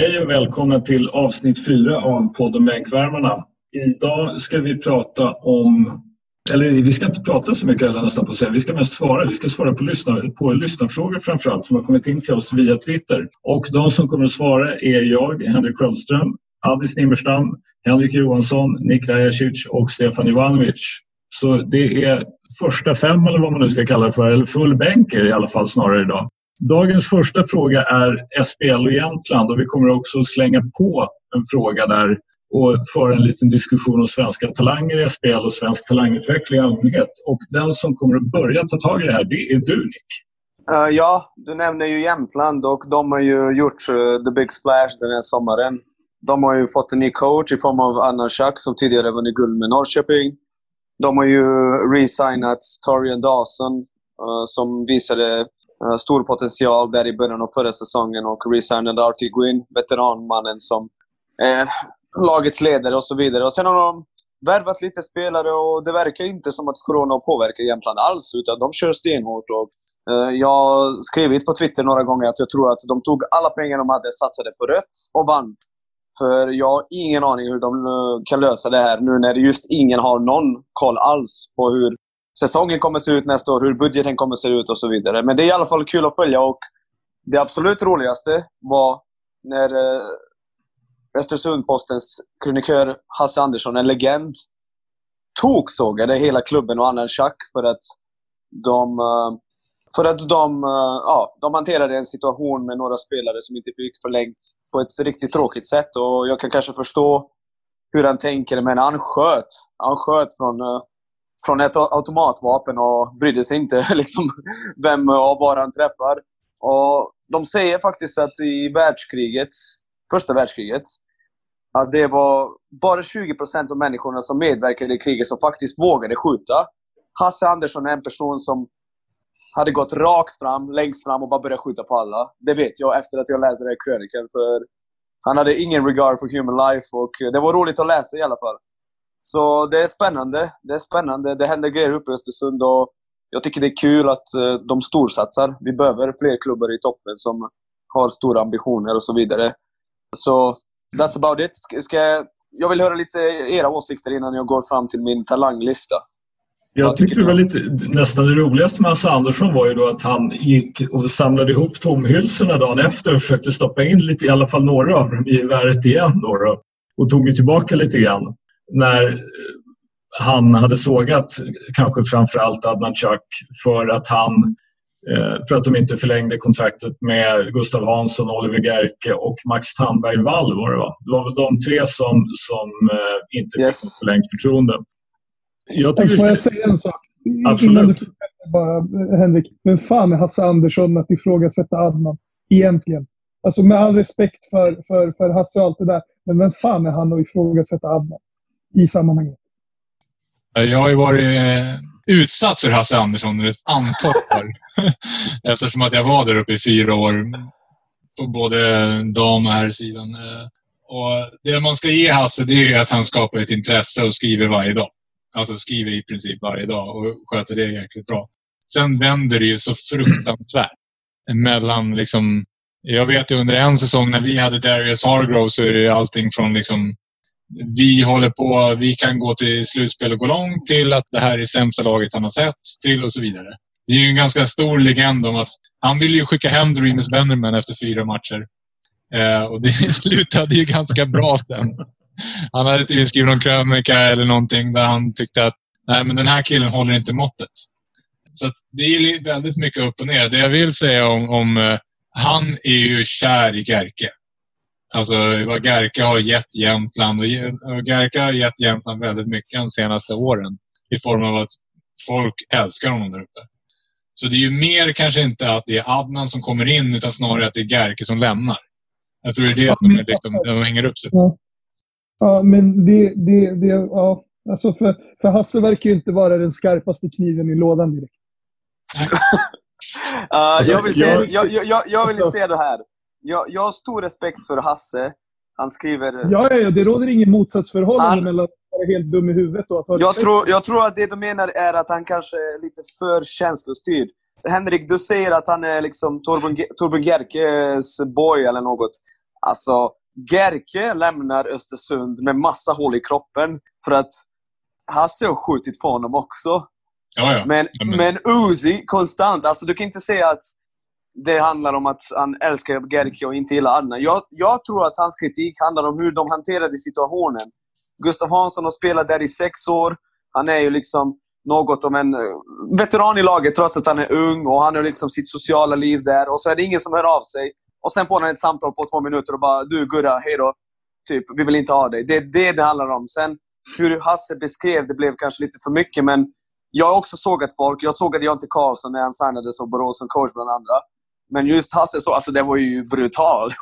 Hej och välkomna till avsnitt fyra av podden Bänkvärmarna. Idag ska vi prata om, eller vi ska inte prata så mycket eller nästan på säga, vi ska mest svara. Vi ska svara på, lyssnar, på lyssnarfrågor framförallt som har kommit in till oss via Twitter. Och de som kommer att svara är jag, Henrik Sköldström, Addis Nimmerstam, Henrik Johansson, Nikla Rajacic och Stefan Ivanovic. Så det är första fem eller vad man nu ska kalla det för, eller full bänk är det i alla fall snarare idag. Dagens första fråga är SPL och Jämtland och vi kommer också slänga på en fråga där och föra en liten diskussion om svenska talanger i SPL och svensk talangutveckling i allmänhet. Och den som kommer att börja ta tag i det här, det är du Nick. Uh, ja, du nämner ju Jämtland och de har ju gjort uh, the big splash den här sommaren. De har ju fått en ny coach i form av Anna Schack som tidigare vunnit guld med Norrköping. De har ju resignat Torian Dawson uh, som visade Eh, stor potential där i början av förra säsongen och resignade Artie Gwynn, veteranmannen som är lagets ledare och så vidare. Och sen har de värvat lite spelare och det verkar inte som att corona påverkar Jämtland alls utan de kör stenhårt. Och, eh, jag har skrivit på Twitter några gånger att jag tror att de tog alla pengar de hade, satsade på rött och vann. För jag har ingen aning hur de eh, kan lösa det här nu när just ingen har någon koll alls på hur säsongen kommer se ut nästa år, hur budgeten kommer se ut och så vidare. Men det är i alla fall kul att följa och det absolut roligaste var när eh, Östersund-Postens krönikör Hasse Andersson, en legend, toksågade hela klubben och Annan Schack för att de eh, för att de, eh, ja, de hanterade en situation med några spelare som inte fick förlängt på ett riktigt tråkigt sätt. Och jag kan kanske förstå hur han tänker, men han sköt. Han sköt från, eh, från ett automatvapen och brydde sig inte liksom, vem och var han träffar. Och de säger faktiskt att i världskriget, första världskriget, att det var bara 20% av människorna som medverkade i kriget som faktiskt vågade skjuta. Hasse Andersson är en person som hade gått rakt fram, längst fram och bara börjat skjuta på alla. Det vet jag efter att jag läste den här krönikan. För han hade ingen regard for human life och det var roligt att läsa i alla fall. Så det är spännande. Det är spännande. Det händer grejer uppe i Östersund och jag tycker det är kul att eh, de storsatsar. Vi behöver fler klubbar i toppen som har stora ambitioner och så vidare. Så that's about it. Ska jag, jag vill höra lite era åsikter innan jag går fram till min talanglista. Jag tyckte det var lite, nästan det roligaste med Hasse Andersson var ju då att han gick och samlade ihop tomhylsorna dagen efter och försökte stoppa in lite, i alla fall några av dem i geväret igen. Då, då och tog ju tillbaka lite grann. När han hade sågat kanske framförallt Adnan Chak för att han eh, för att de inte förlängde kontraktet med Gustav Hansson, Oliver Gerke och Max Tandberg Wall var det va? Det var väl de tre som, som eh, inte yes. fick förlängt förtroende. Jag tycker Får jag säga en sak? Absolut. Bara, Henrik, men fan är Hasse Andersson att ifrågasätta Adnan? Egentligen. Alltså med all respekt för, för, för Hasse och allt det där. Men vem fan är han att ifrågasätta Adnan i sammanhanget? Jag har ju varit eh, utsatt för Hasse Andersson under ett antal år. Eftersom att jag var där uppe i fyra år på både dam och herrsidan. Eh, och det man ska ge Hasse det är att han skapar ett intresse och skriver varje dag. Alltså skriver i princip varje dag och sköter det jäkligt bra. Sen vänder det ju så fruktansvärt. Mellan liksom, jag vet ju under en säsong när vi hade Darius Hargrove så är det allting från liksom vi håller på, vi kan gå till slutspel och gå långt till att det här är sämsta laget han har sett till och så vidare. Det är ju en ganska stor legend om att han ville ju skicka hem Dreamers Benderman efter fyra matcher. Eh, och det slutade ju ganska bra sen. Han hade tydligen skrivit någon krönika eller någonting där han tyckte att nej, men den här killen håller inte måttet. Så det är väldigt mycket upp och ner. Det jag vill säga om, om eh, han är ju kär i Gerke. Alltså vad Gerke har gett Jämtland och, och Gerke har gett Jämtland väldigt mycket de senaste åren i form av att folk älskar honom där uppe. Så det är ju mer kanske inte att det är Adnan som kommer in utan snarare att det är Gerke som lämnar. Jag tror det är det att de, liksom, de hänger upp sig på. Ja, men det, det, det, ja. Alltså för, för Hasse verkar ju inte vara den skarpaste kniven i lådan direkt. uh, jag, vill se, jag, jag, jag vill alltså- se det här. Jag, jag har stor respekt för Hasse. Han skriver... Ja, ja, ja det råder ingen motsatsförhållande han, mellan att vara helt dum i huvudet och att ha jag tror, jag tror att det du menar är att han kanske är lite för känslostyrd. Henrik, du säger att han är liksom Torbjörn Gerkes boy eller något. Alltså, Gerke lämnar Östersund med massa hål i kroppen för att Hasse har skjutit på honom också. Ja, Ja, men- men Uzi, konstant. Alltså, du kan inte säga att det handlar om att han älskar Gerki och inte gillar Adnan. Jag, jag tror att hans kritik handlar om hur de hanterade situationen. Gustav Hansson har spelat där i sex år. Han är ju liksom något om en eh, veteran i laget trots att han är ung och han har liksom sitt sociala liv där. Och så är det ingen som hör av sig. Och sen får han ett samtal på två minuter och bara “Du Gurra, hejdå”. Typ, vi vill inte ha dig”. Det är det det handlar om. Sen hur Hasse beskrev det blev kanske lite för mycket, men jag har också sågat folk. Jag sågade Jonte Karlsson när han signade som Borås som coach bland andra. Men just Hasse, så, alltså det var ju brutal.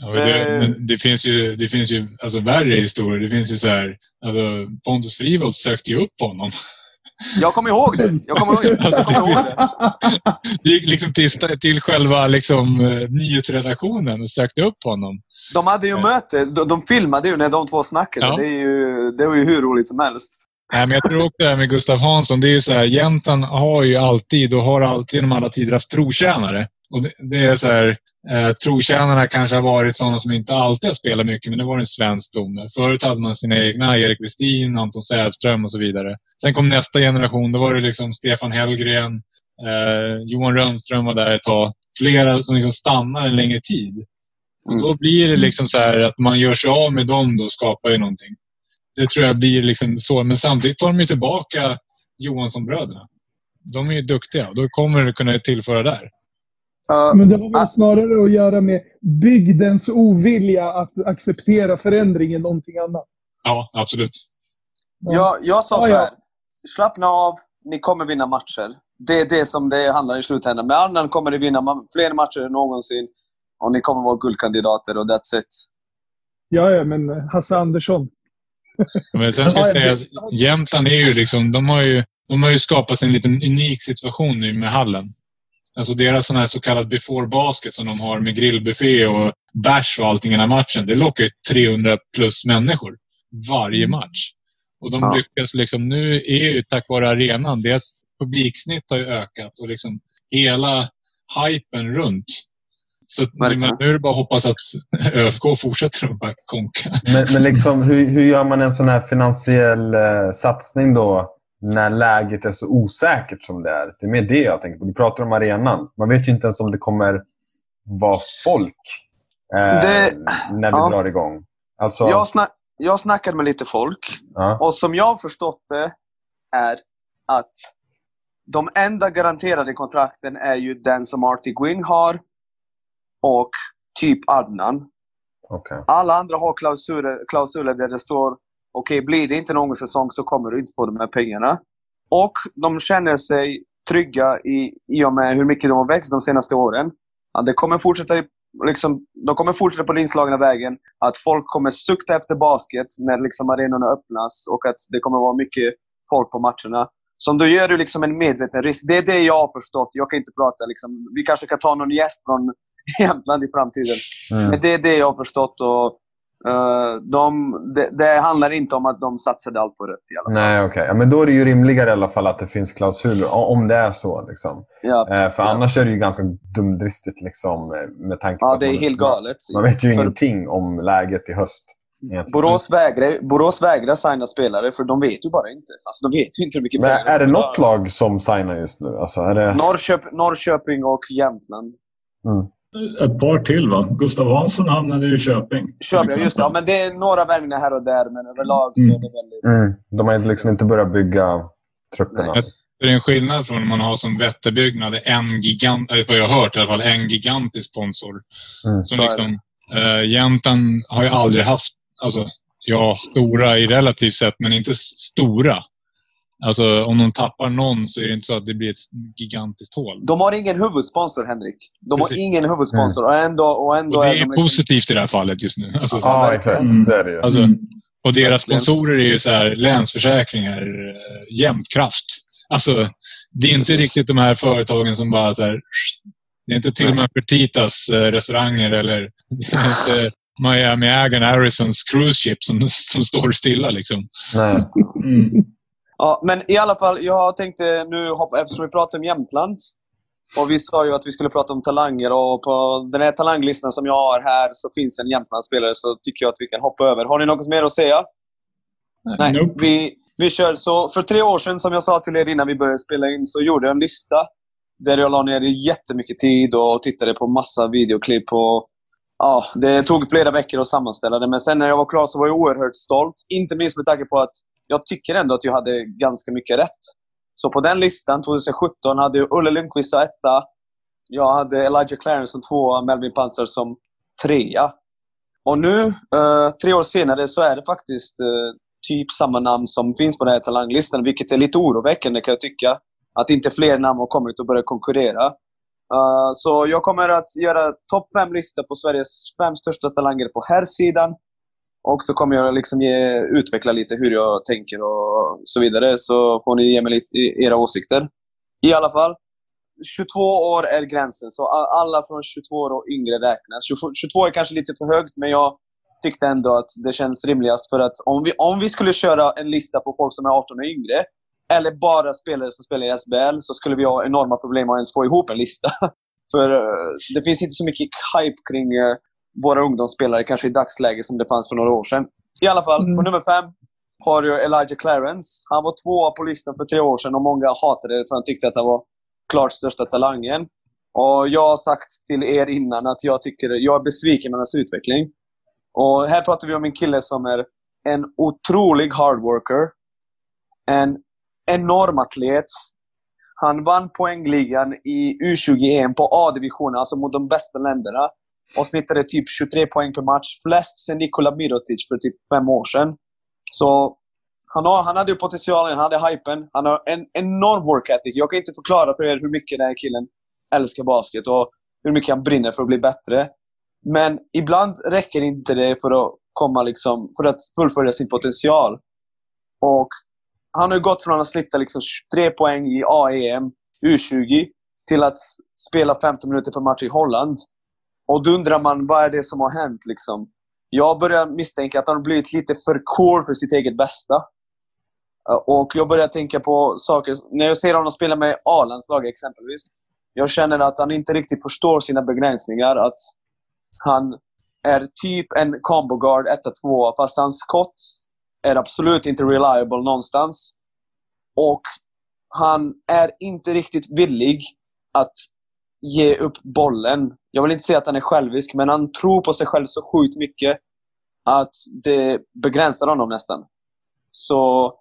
Ja, det, Eh. det finns ju, det finns ju alltså, värre historier. Det finns ju så här, alltså, Pontus Frivold sökte ju upp honom. Jag kommer ihåg det. Jag kommer ihåg det. Jag kommer ihåg det. Det gick liksom till, till själva liksom, eh, nyhetsredaktionen och sökte upp honom. De hade ju möte. De, de filmade ju när de två snackade. Ja. Det, är ju, det var ju hur roligt som helst. Nej, men jag tror också det här med Gustav Hansson. Det är ju så här, Jämtland har ju alltid och har alltid genom alla tider haft trotjänare. Och det, det är så här, eh, trotjänarna kanske har varit sådana som inte alltid har spelat mycket, men det var en svensk domme. Förut hade man sina egna, Erik Westin, Anton Sävström och så vidare. Sen kom nästa generation, då var det liksom Stefan Hellgren, eh, Johan Rönnström var där ett tag. Flera som liksom stannar en längre tid. Och Mm. då blir det liksom så här att man gör sig av med dem då och skapar ju någonting. Det tror jag blir liksom så. Men samtidigt tar de ju tillbaka Johansson-bröderna. De är ju duktiga och då kommer det kunna tillföra där. Uh, Men det har väl snarare att göra med bygdens ovilja att acceptera förändring än någonting annat. Ja, absolut. jag, jag sa Ja, så ja. här. Slappna av. Ni kommer vinna matcher. Det är det som det handlar i slutändan. Med Adnan kommer ni vinna fler matcher än någonsin. Och ni kommer vara guldkandidater och that's it. Ja, ja, men Hasse Andersson. Men sen ska jag Ja, jag- säga att Jämtland är ju liksom, de har ju, de har ju skapat sig en liten unik situation nu med hallen. Alltså deras sån här så kallad before basket som de har med grillbuffé och bärs och allting i den här matchen. Det lockar ju 300 plus människor varje match. Och de Ja. lyckas liksom, nu är ju tack vare arenan, deras publiksnitt har ju ökat och liksom hela hypen runt. Så men nu är det bara att hoppas att ÖFK fortsätter att konka. Men, men liksom, hur, hur gör man en sån här finansiell eh, satsning då när läget är så osäkert som det är? Det är mer det jag tänker på. Du pratar om arenan. Man vet ju inte ens om det kommer vara folk eh, Det- när vi ja. drar igång. Alltså, Jag, snack, jag snackade med lite folk. ja. Och som jag har förstått det är att de enda garanterade kontrakten är ju den som Artie Gwyn har och typ Adnan. okej. Alla andra har klausuler, klausuler där det står okej, blir det inte någon säsong så kommer du inte få de här pengarna. Och de känner sig trygga i, i och med hur mycket de har växt de senaste åren. Att det kommer fortsätta, liksom, de kommer fortsätta på den inslagna vägen. Att folk kommer sukta efter basket när liksom arenorna öppnas och att det kommer vara mycket folk på matcherna. Så då gör du liksom en medveten risk. Det är det jag har förstått. Jag kan inte prata. Liksom. Vi kanske kan ta någon gäst från Jämtland i framtiden. Mm. Men det är det jag har förstått. Och, eh, de, det, det handlar inte om att de satsade allt på rött i alla fall. Nej, okej. Ja, men då är det ju rimligare i alla fall att det finns klausuler, om det är så. Liksom. Ja, Eh, för Ja. annars är det ju ganska dumdristigt liksom, eh, med tanke på ja att det är man, helt galet. Man, man vet ju För- ingenting om läget i höst. egentligen. Borås vägrar, Borås vägrar signa spelare för de vet ju bara inte. Alltså, de vet ju inte hur mycket Men är det de något lag som signar just nu? Alltså, är det... Norrköp, Norrköping och Jämtland. Mm. Ett par till va? Gustav Hansson hamnade i Köping. Köping, just det. Ja, men det är några värvningar här och där, men överlag så är det väldigt... Mm. De har liksom inte börjat bygga trupperna. Nej. Det är en skillnad från om man har som Vätterbyggnad en gigant, eh, vad jag har hört i alla fall, en gigantisk sponsor. Mm. Som liksom, eh, Jämtland har ju aldrig haft, alltså, ja, stora i relativt sett, men inte stora. Alltså om de tappar någon så är det inte så att det blir ett gigantiskt hål. De har ingen huvudsponsor, Henrik. De har Precis. ingen huvudsponsor och ändå, och ändå Och det är är de liksom... positivt i det här fallet just nu. Alltså, så- Ja, exakt. Mm. Det är det ju. Alltså, Mm. och deras sponsorer är ju så här, Länsförsäkringar, eh, Jämtkraft. Alltså, det är inte Precis. riktigt de här företagen som bara så här, Det är inte till och med Fertitas eh, restauranger eller Miami-ägaren Harrisons cruise ship som, som står stilla. Liksom. Nej. Mm. Ja, men i alla fall, jag tänkte nu eftersom vi pratar om Jämtland. Och vi sa ju att vi skulle prata om talanger och på den här talanglistan som jag har här så finns en Jämtlandsspelare så tycker jag att vi kan hoppa över. Har ni något mer att säga? Nej. Nope. Vi, vi kör. Så för tre år sedan, som jag sa till er innan vi började spela in, så gjorde jag en lista där jag la ner jättemycket tid och tittade på massa videoklipp. Och, ja, det tog flera veckor att sammanställa det, men sen när jag var klar så var jag oerhört stolt. Inte minst med tanke på att jag tycker ändå att jag hade ganska mycket rätt. Så på den listan, 2017, hade jag Olle Lundqvist som etta. Jag hade Elijah Clarence som tvåa, Melvin Panzer som trea. Och nu, eh, tre år senare, så är det faktiskt eh, typ samma namn som finns på den här talanglistan, vilket är lite oroväckande kan jag tycka. Att inte fler namn har kommit och börjat konkurrera. Uh, så jag kommer att göra topp fem lista på Sveriges fem största talanger på här sidan och så kommer jag liksom ge, utveckla lite hur jag tänker och så vidare. Så får ni ge mig lite, era åsikter. I alla fall. 22 år är gränsen, så alla från 22 år och yngre räknas. 22 är kanske lite för högt, men jag tyckte ändå att det känns rimligast. För att om vi, om vi skulle köra en lista på folk som är 18 och yngre, eller bara spelare som spelar i SBL, så skulle vi ha enorma problem att ens få ihop en lista. för eh, det finns inte så mycket hype kring eh, våra ungdomsspelare, kanske i dagsläget, som det fanns för några år sedan. I alla fall, mm. på nummer fem har jag Elijah Clarence. Han var tvåa på listan för tre år sedan och många hatade det för han tyckte att han var klart största talangen. Och jag har sagt till er innan att jag tycker jag är besviken med hans utveckling. Och här pratar vi om en kille som är en otrolig hardworker. En enorm atlet. Han vann poängligan i U20-EM på A-divisionen, alltså mot de bästa länderna. Och snittade typ 23 poäng per match. Flest sen Nikola Mirotic för typ fem år sedan. Så han, har, han hade ju potentialen, han hade hypen. Han har en enorm work ethic. Jag kan inte förklara för er hur mycket den här killen älskar basket och hur mycket han brinner för att bli bättre. Men ibland räcker inte det för att, komma liksom, för att fullfölja sin potential. Och han har gått från att snitta liksom 23 poäng i AEM, U20, till att spela 15 minuter per match i Holland. Och då undrar man, vad är det som har hänt? Liksom? Jag börjar misstänka att han har blivit lite för cool för sitt eget bästa. Eh, och jag börjar tänka på saker... När jag ser honom spela med A-landslaget exempelvis. Jag känner att han inte riktigt förstår sina begränsningar. Att han är typ en combo guard 1-2, fast hans skott är absolut inte reliable någonstans. Och han är inte riktigt villig att ge upp bollen. Jag vill inte säga att han är självisk, men han tror på sig själv så sjukt mycket att det begränsar honom nästan. Så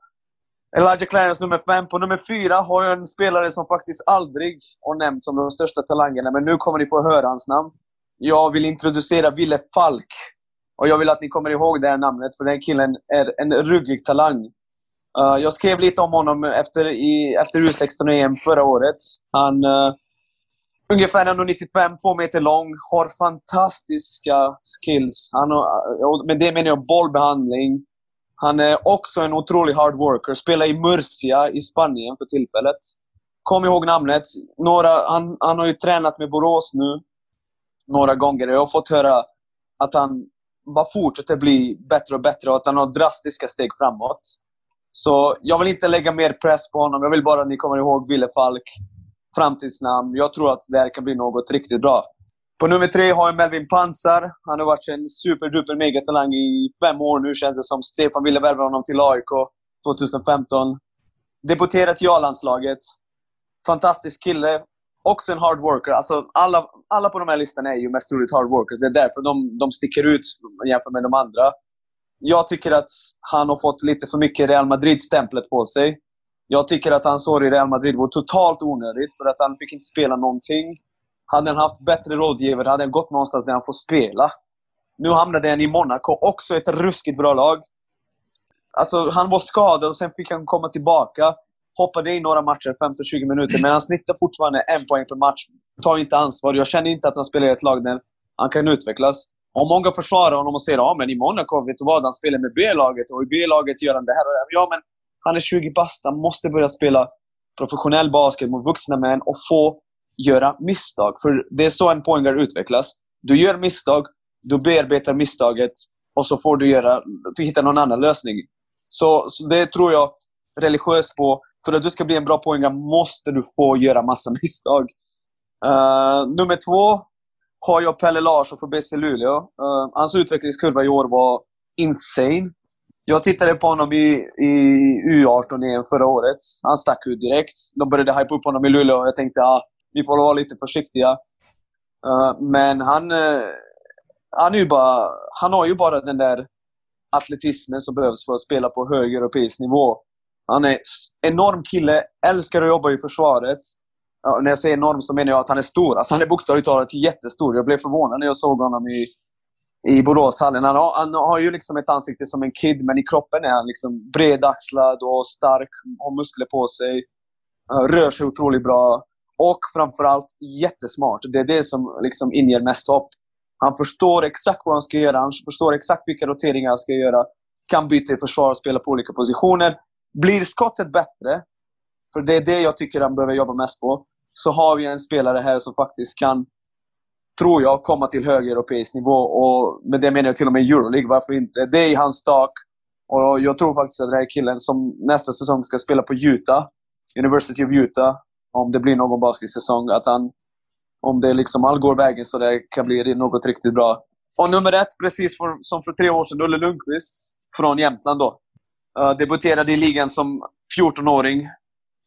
Elijah Clarence nummer fem. På nummer fyra har jag en spelare som faktiskt aldrig har nämnts som de största talangerna, men nu kommer ni få höra hans namn. Jag vill introducera Ville Falk. Och jag vill att ni kommer ihåg det här namnet, för den killen är en ruggig talang. Uh, jag skrev lite om honom efter, i, efter U16-EM förra året. Han uh, ungefär 1,95, två meter lång, har fantastiska skills. Han har, med det menar jag bollbehandling. Han är också en otrolig hard worker. Spelar i Murcia i Spanien för tillfället. Kom ihåg namnet. Några, han, han har ju tränat med Borås nu några gånger. Jag har fått höra att han bara fortsätter bli bättre och bättre och att han har drastiska steg framåt. Så jag vill inte lägga mer press på honom. Jag vill bara att ni kommer ihåg Wille Falk. Framtidsnamn. Jag tror att det här kan bli något riktigt bra. På nummer tre har jag Melvin Pansar. Han har varit en superduper megatalang i fem år nu känns det som. Stefan ville värva honom till AIK 2015. Debuterat i A-landslaget. Fantastisk kille också en hard worker. Alltså, alla, alla på de här listorna är ju mest troligt hard workers. Det är därför de, de sticker ut jämfört med de andra. Jag tycker att han har fått lite för mycket Real Madrid-stämplet på sig. Jag tycker att hans år i Real Madrid var totalt onödigt, för att han fick inte spela någonting. Hade han haft bättre rådgivare hade han gått någonstans där han får spela. Nu hamnade han i Monaco, också ett ruskigt bra lag. Alltså, han var skadad och sen fick han komma tillbaka hoppade in några matcher, 15-20 minuter, men han snittar fortfarande en poäng per match. Tar inte ansvar. Jag känner inte att han spelar i ett lag där han kan utvecklas. Och många försvarar honom och säger ja men i Monaco, vet du vad? Han spelar med B-laget och i B-laget gör han det här och det här. Ja, men han är 20 bast. Han måste börja spela professionell basket mot vuxna män och få göra misstag. För det är så en poängare utvecklas. Du gör misstag, du bearbetar misstaget och så får du göra, du hitta någon annan lösning. Så, så det tror jag religiöst på för att du ska bli en bra poängare måste du få göra massa misstag. Uh, nummer två har jag Pelle Larsson från BC Luleå. Uh, hans utvecklingskurva i år var insane. Jag tittade på honom i, i U18-EM förra året. Han stack ut direkt. De började hypa upp honom i Luleå och jag tänkte ah, vi får vara lite försiktiga. Uh, men han, uh, han, är ju bara, han har ju bara den där atletismen som behövs för att spela på hög europeisk nivå. Han är en enorm kille, älskar att jobba i försvaret. Uh, när jag säger enorm så menar jag att han är stor. Alltså han är bokstavligt talat jättestor. Jag blev förvånad när jag såg honom i, i Boråshallen. Han har, han har ju liksom ett ansikte som en kid, men i kroppen är han liksom bredaxlad och stark, har muskler på sig, eh, rör sig otroligt bra och framförallt jättesmart. Det är det som liksom inger mest hopp. Han förstår exakt vad han ska göra, han förstår exakt vilka roteringar han ska göra. Kan byta i försvar och spela på olika positioner. Blir skottet bättre, för det är det jag tycker han behöver jobba mest på, så har vi en spelare här som faktiskt kan, tror jag, komma till hög europeisk nivå. Och med det menar jag till och med Euroleague, varför inte? Det är hans stak. Och jag tror faktiskt att den här killen som nästa säsong ska spela på Utah, University of Utah, om det blir någon basketsäsong, att han, om det liksom all går vägen så det kan bli något riktigt bra. Och nummer ett, precis för, som för tre år sedan, Olle Lundqvist från Jämtland då. Uh, debuterade i ligan som 14-åring.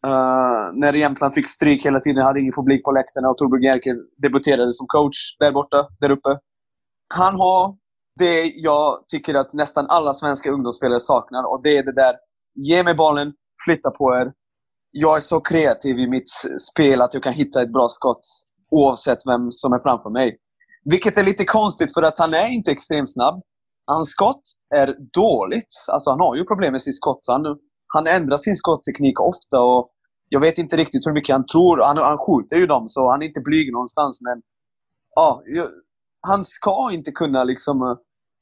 Uh, när Jämtland fick stryk hela tiden, hade ingen publik på läktarna och Torbjörn Jerker debuterade som coach där borta, där uppe. Han har det jag tycker att nästan alla svenska ungdomsspelare saknar och det är det där, ge mig bollen, flytta på er, jag är så kreativ i mitt spel att jag kan hitta ett bra skott oavsett vem som är framför mig. Vilket är lite konstigt för att han är inte extremt snabb. Hans skott är dåligt. Alltså han har ju problem med sitt skott. Han, han ändrar sin skottteknik ofta och jag vet inte riktigt hur mycket han tror. Han, han skjuter ju dem, så han är inte blyg någonstans. Men ja, han ska inte kunna liksom eh,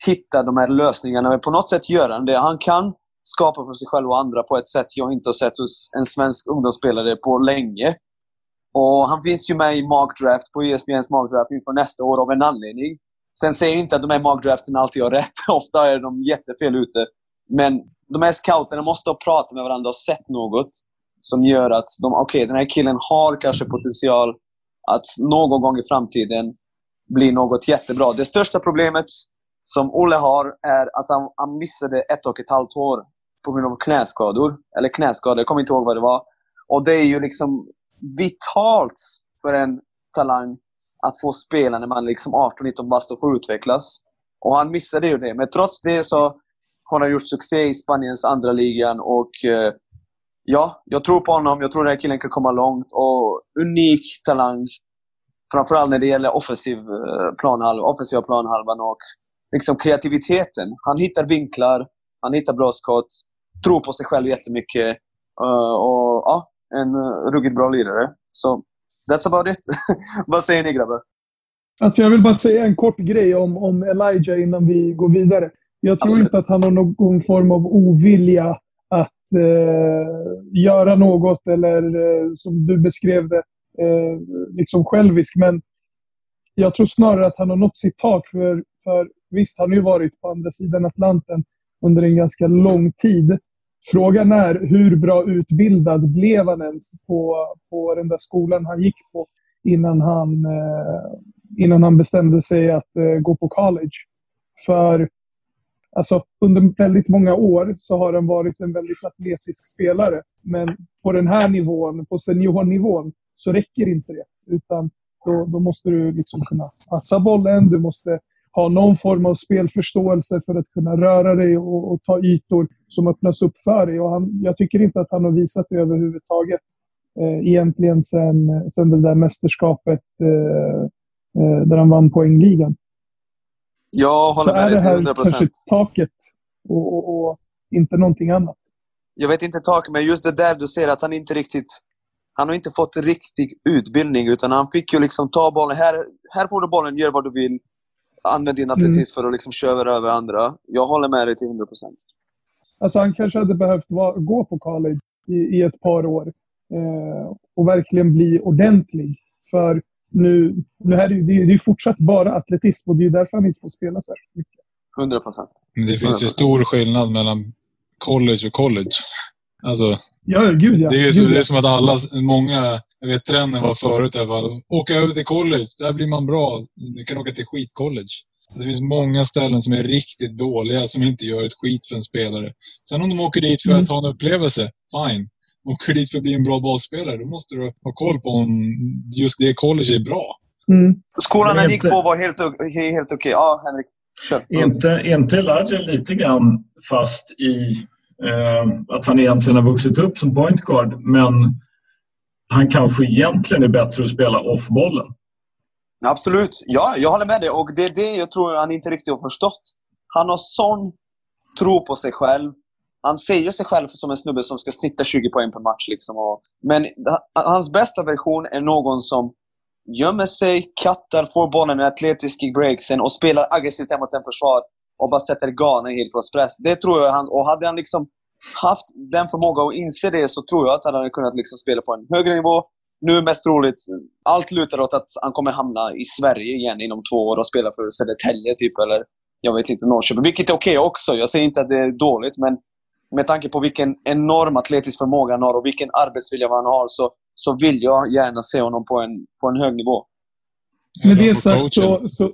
hitta de här lösningarna, men på något sätt gör han det. Han kan skapa för sig själv och andra på ett sätt jag inte har sett hos en svensk ungdomsspelare på länge. Och Han finns ju med i MagDraft, på ESPNs MagDraft, inför nästa år av en anledning. Sen säger jag inte att de här MagDraften alltid har rätt. Ofta är de jättefel ute. Men de här scouterna måste ha pratat med varandra och sett något som gör att de, okej, okay, den här killen har kanske potential att någon gång i framtiden bli något jättebra. Det största problemet som Olle har är att han, han missade ett och ett halvt år på grund av knäskador. Eller knäskador, jag kommer inte ihåg vad det var. Och det är ju liksom vitalt för en talang att få spela när man är liksom 18-19 bast och får utvecklas. Och han missade ju det. Men trots det så har han gjort succé i Spaniens andra ligan och eh, ja, jag tror på honom. Jag tror den här killen kan komma långt. Och unik talang. Framförallt när det gäller offensiv eh, planhalva, offensiva planhalvan och liksom kreativiteten. Han hittar vinklar, han hittar bra skott tror på sig själv jättemycket. Uh, och ja, en uh, ruggigt bra lirare. Så that's about it. Vad säger ni grabbar? Alltså jag vill bara säga en kort grej om, om Elijah innan vi går vidare. Jag tror Absolut. inte att han har någon form av ovilja Eh, göra något eller eh, som du beskrev det, eh, liksom självisk. Men jag tror snarare att han har nått sitt tak. För, för visst, han har ju varit på andra sidan Atlanten under en ganska lång tid. Frågan är hur bra utbildad blev han ens på, på den där skolan han gick på innan han, eh, innan han bestämde sig att eh, gå på college. För alltså, under väldigt många år så har han varit en väldigt atletisk spelare. Men på den här nivån, på seniornivån, så räcker inte det. Utan då, då måste du liksom kunna passa bollen, du måste ha någon form av spelförståelse för att kunna röra dig och, och ta ytor som öppnas upp för dig. Och han, jag tycker inte att han har visat det överhuvudtaget eh, egentligen sen, sen det där mästerskapet eh, eh, där han vann poängligan. Jag håller Så med dig till 100%. är det här taket och, och, och, inte någonting annat. Jag vet inte taket, men just det där du ser att han inte riktigt han har inte fått riktig utbildning utan han fick ju liksom ta bollen. Här, här får du bollen, gör vad du vill. Använd din atletism mm. för att liksom köra över andra. Jag håller med dig till 100%. Alltså han kanske hade behövt vara, gå på college i, i ett par år eh, och verkligen bli ordentlig. För nu, nu är det, det, är fortsatt bara atletism och det är därför han inte får spela så mycket. 100 procent. Det finns 100%. ju stor skillnad mellan college och college. Alltså, ja, gud ja. Det är, gud, det är som att alla, många Jag vet trenden var förut i alla fall. Åka över till college, där blir man bra. Du kan åka till skitcollege. Det finns många ställen som är riktigt dåliga som inte gör ett skit för en spelare. Sen om de åker dit för att ha en upplevelse, fine. Åker dit för att bli en bra bollspelare, då måste du ha koll på om just det college är bra. Mm. Skolan han gick på var helt, helt okej. Ja, Henrik. Kör. Inte, är inte Elijah lite grann fast i eh, att han egentligen har vuxit upp som point guard men han kanske egentligen är bättre att spela off-bollen. Absolut. Ja, jag håller med dig. Och det är det jag tror han inte riktigt har förstått. Han har sån tro på sig själv. Han ser ju sig själv som en snubbe som ska snitta 20 poäng per match. Liksom. Och, men hans bästa version är någon som gömmer sig, kattar, får bollen i atletisk i breaksen och spelar aggressivt mot en försvar och bara sätter garnen helt på press. Det tror jag han... Och hade han liksom haft den förmågan att inse det så tror jag att han hade kunnat liksom spela på en högre nivå. Nu mest troligt, allt lutar åt att han kommer hamna i Sverige igen inom två år och spela för Södertälje typ, eller jag vet inte, Norrköping. Vilket är okej också. Jag säger inte att det är dåligt, men med tanke på vilken enorm atletisk förmåga han har och vilken arbetsvilja han har så, så vill jag gärna se honom på en, på en hög nivå. Med det sagt, så, så,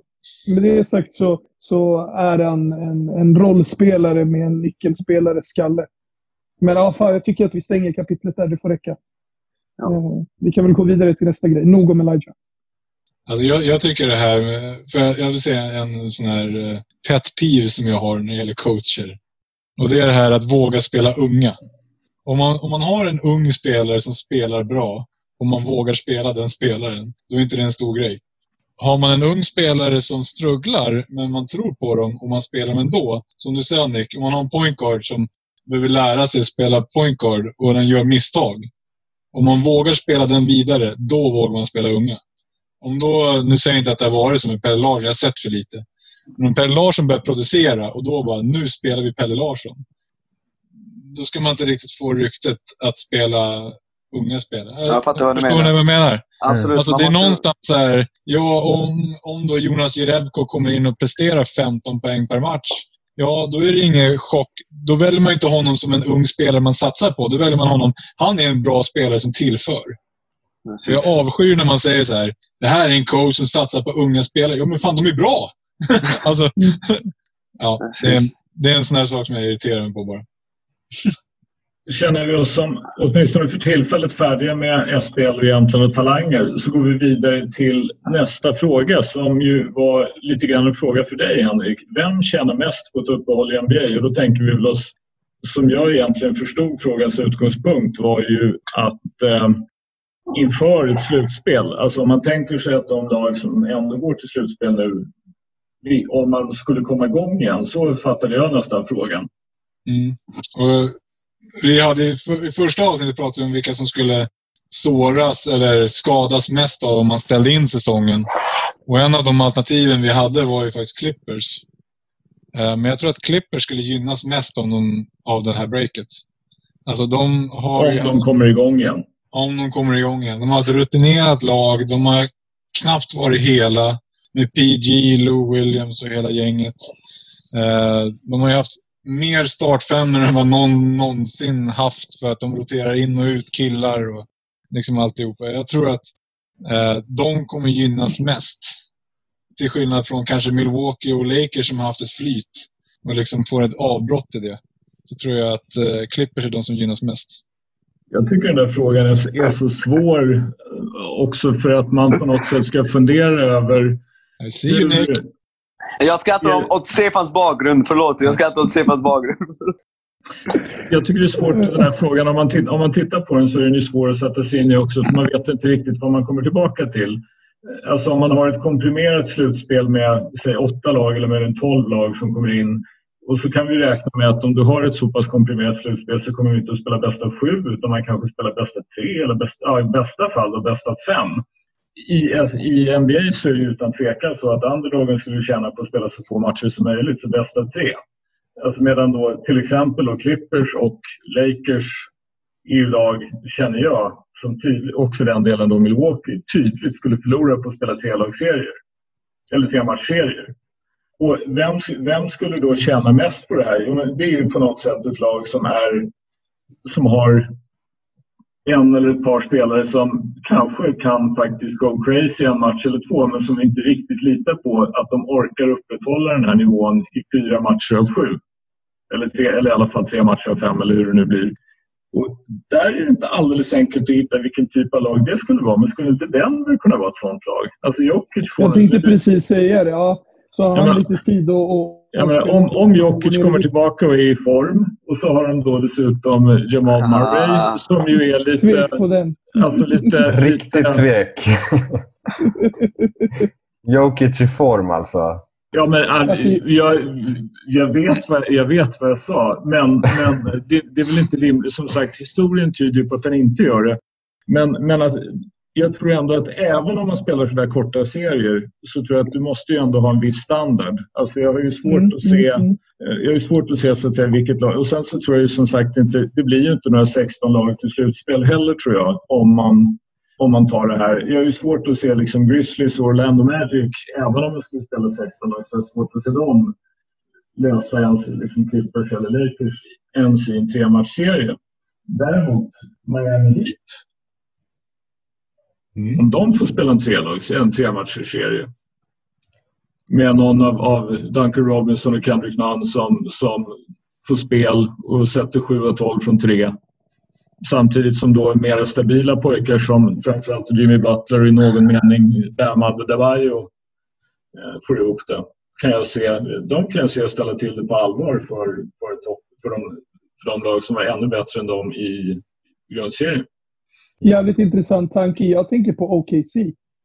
med det sagt så, så är han en, en rollspelare med en nyckelspelares skalle. Men ja, fan, jag tycker att vi stänger kapitlet där. Det får räcka. Ja. Eh, vi kan väl gå vidare till nästa grej. Nog om Elijah. Alltså jag, jag tycker det här, med- för jag jag vill säga en sån här eh, pet peeve som jag har när det gäller coacher. Och det är det här att våga spela unga. Om man, om man har en ung spelare som spelar bra och man vågar spela den spelaren, då är inte det en stor grej. Har man en ung spelare som strugglar, men man tror på dem och man spelar dem ändå, som du säger Nick, om man har en point guard som behöver lära sig spela point guard och den gör misstag. Om man vågar spela den vidare, då vågar man spela unga. Om då, nu säger jag inte att det har varit som med Pelle Larsson, jag har sett för lite. Men Pelle Larsson börjar producera och då bara, nu spelar vi Pelle Larsson. Då ska man inte riktigt få ryktet att spela unga spelare. Jag fattar vad du Förstår menar. ni vad jag menar? Absolut. Alltså det är måste- någonstans så här, ja om, om då Jonas Jerebko kommer in och presterar 15 poäng per match. Ja, då är det ingen chock. Då väljer man inte honom som en ung spelare man satsar på. Då väljer man honom, han är en bra spelare som tillför. Jag avskyr när man säger så här, det här är en coach som satsar på unga spelare. Ja, men fan, de är bra! alltså, ja, det är, en, det är en sån här sak som jag irriterar mig på bara. Känner vi oss som åtminstone för tillfället färdiga med SPL och egentligen och talanger så går vi vidare till nästa fråga som ju var lite grann en fråga för dig Henrik. Vem tjänar mest på ett uppehåll i NBA? Och då tänker vi väl oss, som jag egentligen förstod frågans utgångspunkt var ju att eh, inför ett slutspel, alltså om man tänker sig att de lag som ändå går till slutspel nu, om man skulle komma igång igen, så fattade jag nästan frågan. Mm. Och vi hade, i för- I första avsnittet pratade vi om vilka som skulle såras eller skadas mest av om man ställde in säsongen. Och en av de alternativen vi hade var ju faktiskt Clippers. Eh, Men jag tror att Clippers skulle gynnas mest av, de, av det här breaket. Alltså de har Om de kommer igång igen. om de kommer igång igen. De har ett rutinerat lag. De har knappt varit hela med PG, Lou Williams och hela gänget. Eh, de har ju haft mer startfemmor än vad någon någonsin haft för att de roterar in och ut killar och liksom alltihopa. Jag tror att eh, de kommer gynnas mest. Till skillnad från kanske Milwaukee och Lakers som har haft ett flyt och liksom får ett avbrott i det. Så tror jag att eh, Clippers är de som gynnas mest. Jag tycker den där frågan är, så svår också för att man på något sätt ska fundera över i see you Nick. Jag skrattar åt Stefans bakgrund. Förlåt, jag skrattar åt Stefans bakgrund. Jag tycker det är svårt den här frågan. Om man, titt, om man tittar på den så är den ju svår att sätta sig in i också. För man vet inte riktigt vad man kommer tillbaka till. Alltså om man har ett komprimerat slutspel med säg åtta lag eller mer än tolv lag som kommer in. Och så kan vi räkna med att om du har ett så pass komprimerat slutspel så kommer vi inte att spela bäst av sju utan man kanske spelar bäst av tre eller bäst, ja, i bästa fall då bäst av fem. I, I NBA så är det utan tvekan så att underdogen skulle tjäna på att spela så få matcher som möjligt, så bäst av tre. Alltså medan då till exempel då Clippers och Lakers är ju lag, känner jag, som tydlig, och för den delen då Milwaukee, tydligt skulle förlora på att spela trelagsserier. Eller trematchserier. Och vem, vem skulle då tjäna mest på det här? Jo, men det är ju på något sätt ett lag som, är, som har en eller ett par spelare som kanske kan faktiskt go crazy en match eller två men som vi inte riktigt litar på att de orkar upprätthålla den här nivån i fyra matcher av sju. Eller, tre, eller i alla fall tre matcher av fem eller hur det nu blir. Och där är det inte alldeles enkelt att hitta vilken typ av lag det skulle vara. Men skulle inte Denver kunna vara ett sånt lag? Alltså Jokic får Jag tänkte precis säga det. Ja. Så har han men- lite tid att... att- Ja, att men spela om, om Jokic kommer tillbaka och är i form och så har de då dessutom Jamal Murray Ah. som ju är lite... Tvek på den. Alltså lite... Riktigt lite, tvek. Jokic i form alltså. Ja, men äh, Alltså- jag, jag, vet vad, jag vet vad jag sa, men, men det, det är väl inte rimligt. Som sagt, historien tyder ju på att den inte gör det. Men, men att, jag tror ändå att även om man spelar så där korta serier så tror jag att du måste ju ändå ha en viss standard. Alltså jag har ju svårt Mm, att se mm, mm. Eh, Jag har svårt att se så att säga, vilket lag. Och sen så tror jag ju som sagt inte, det blir ju inte några 16 lag till slutspel heller tror jag om man, om man tar det här. Jag har ju svårt att se liksom Grizzlies och Orlando Magic, även om de skulle spela 16 lag, så har jag svårt att se dem lösa ens liksom Clippers eller Lakers ens i en trematchserie. Däremot Miami Heat, Mm. om de får spela en trelags, en trematchersserie med någon av, av Duncan Robinson och Kendrick Nunn som, som får spel och sätter 7 och 12 från tre. Samtidigt som då mera stabila pojkar som framförallt Jimmy Butler och i någon mening Bam Adebayo eh, får ihop det. Kan jag se, de kan jag se ställa till det på allvar för, för, topp, för, de, för de lag som var ännu bättre än dem i grundserien. Jävligt intressant tanke. Jag tänker på OKC.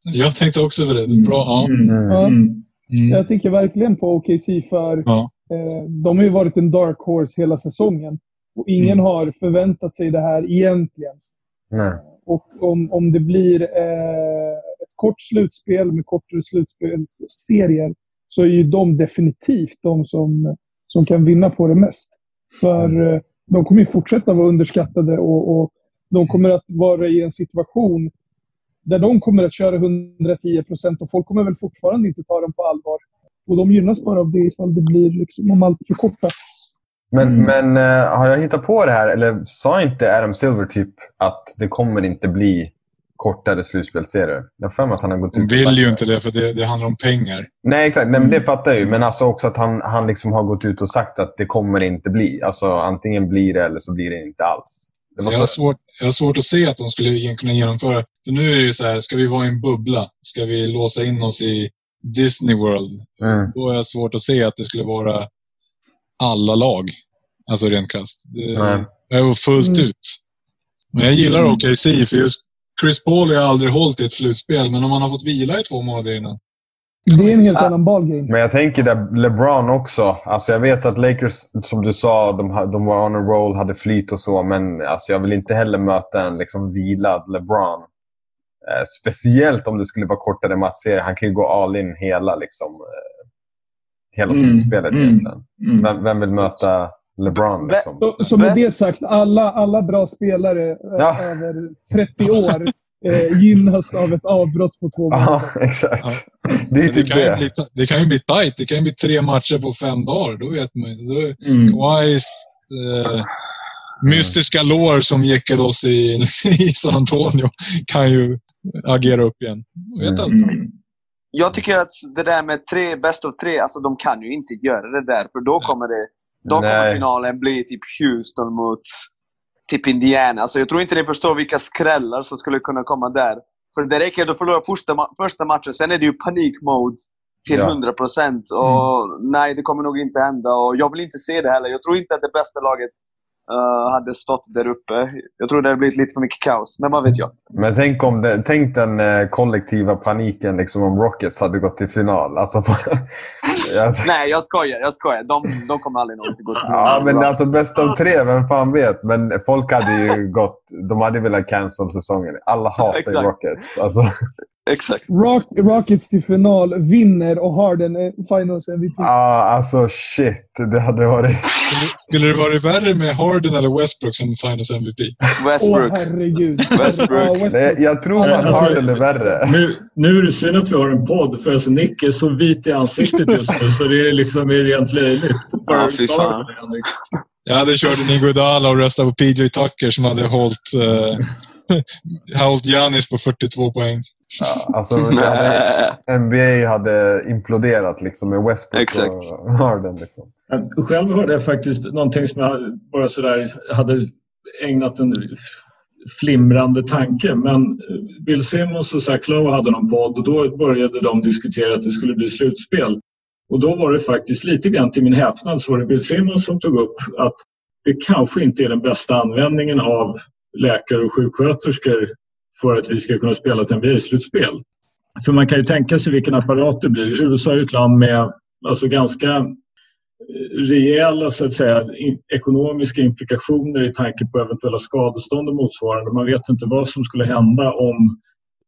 Jag tänkte också på det. bra. Ja. Mm. Mm. Ja. Mm. Mm. Jag tänker verkligen på OKC för Ja. eh, de har ju varit en dark horse hela säsongen. Och ingen Mm. har förväntat sig det här egentligen. Nej. Och om, om det blir eh, ett kort slutspel med kortare slutspelsserier så är ju de definitivt de som, som kan vinna på det mest. För eh, de kommer ju fortsätta vara underskattade och, och de kommer att vara i en situation där de kommer att köra 110 procent och folk kommer väl fortfarande inte ta dem på allvar. Och de gynnas bara av det ifall det blir liksom, om allt förkortas. Men, Mm. men eh, har jag hittat på det här? Eller sa inte Adam Silver typ att det kommer inte bli kortare slutspelsserier? Jag har för mig att han har gått ut och sagt vill ju inte det, för det, det handlar om pengar. Nej, exakt. Nej, men det fattar jag ju. Men alltså också att han, han liksom har gått ut och sagt att det kommer inte bli. Alltså antingen blir det eller så blir det inte alls. Det var Jag har, svårt, jag har svårt att se att de skulle igen- kunna genomföra... För nu är det ju så här, ska vi vara i en bubbla? Ska vi låsa in oss i Disney World? Mm. Då har jag svårt att se att det skulle vara alla lag. Alltså rent krasst. Det är fullt Mm. ut. Men jag gillar OKC för just Chris Paul har aldrig hållit i ett slutspel, men om han har fått vila i två månader innan. Det är en helt Ah. annan ballgame. Men jag tänker där LeBron också. Alltså jag vet att Lakers, som du sa, de, de var on a roll, hade flyt och så. Men alltså jag vill inte heller möta en liksom vilad LeBron. Eh, speciellt om det skulle vara kortare matchserie. Han kan ju gå all in hela, liksom, eh, hela Mm, slutspelet mm. egentligen. Mm. Vem, vem vill möta LeBron? Liksom? Så, så med det sagt, alla, alla bra spelare eh, Ja. över 30 år eh, gynnas av ett avbrott på två Ja, månader. exakt. Ja. Det är Men det, typ kan ju det. bli, det kan ju bli tajt. Det kan ju bli tre matcher på fem dagar. Då vet man ju. Mm. Kawhis eh, mystiska lår som jäckade oss i, i San Antonio kan ju agera upp igen. Jag vet Mm. Mm. Jag tycker att det där med tre, best of tre, alltså de kan ju inte göra det där. För då kommer, det, då kommer finalen bli typ Houston mot typ Indiana. Alltså jag tror inte ni förstår vilka skrällar som skulle kunna komma där. För det räcker att du förlorar första, första matchen, sen är det ju panikmode till Ja. 100 procent. Och nej, det kommer nog inte hända. Och jag vill inte se det heller. Jag tror inte att det bästa laget eh, hade stått där uppe. Jag tror det hade blivit lite för mycket kaos. Men vad vet jag? Men tänk, om det, tänk den eh, kollektiva paniken liksom, om Rockets hade gått till final. Alltså, nej, jag skojar. Jag skojar. De, de kommer aldrig någonsin gå till Ja, men alltså bäst av tre, vem fan vet? Men folk hade ju gått... De hade velat cancel säsongen. Alla hatar ju. Rockets. Alltså, Exakt. Rock, Rockets till final, vinner och Harden är Finals MVP. ja, alltså shit. Det hade varit... Skulle, det varit värre med Harden eller Westbrook som Finals MVP? Åh Westbrook. herregud. Westbrook. Westbrook. jag tror att alltså- Harden är värre. Nu, nu är det synd att vi har en podd för alltså Nick är så vit i ansiktet just nu så det är liksom är rent löjligt. Ja, fy fan. Jag hade kört en Iguodala och röstat på PJ Tucker som hade hållit, uh, hållit Giannis på 42 poäng. Ja, alltså, hade, NBA hade imploderat liksom med Westbrook Exakt. och Harden. Liksom. Själv hörde jag faktiskt någonting som jag bara sådär hade ägnat en flimrande tanke. Men Bill Simmons och Zach Lowe hade någon podd och då började de diskutera att det skulle bli slutspel. Och då var det faktiskt lite grann till min häpnad så var det Bill Simmons som tog upp att det kanske inte är den bästa användningen av läkare och sjuksköterskor för att vi ska kunna spela ett NBA-slutspel. För man kan ju tänka sig vilken apparat det blir. USA är ett land med alltså ganska eh, rejäla så att säga, ekonomiska implikationer i tanke på eventuella skadestånd och motsvarande. Man vet inte vad som skulle hända om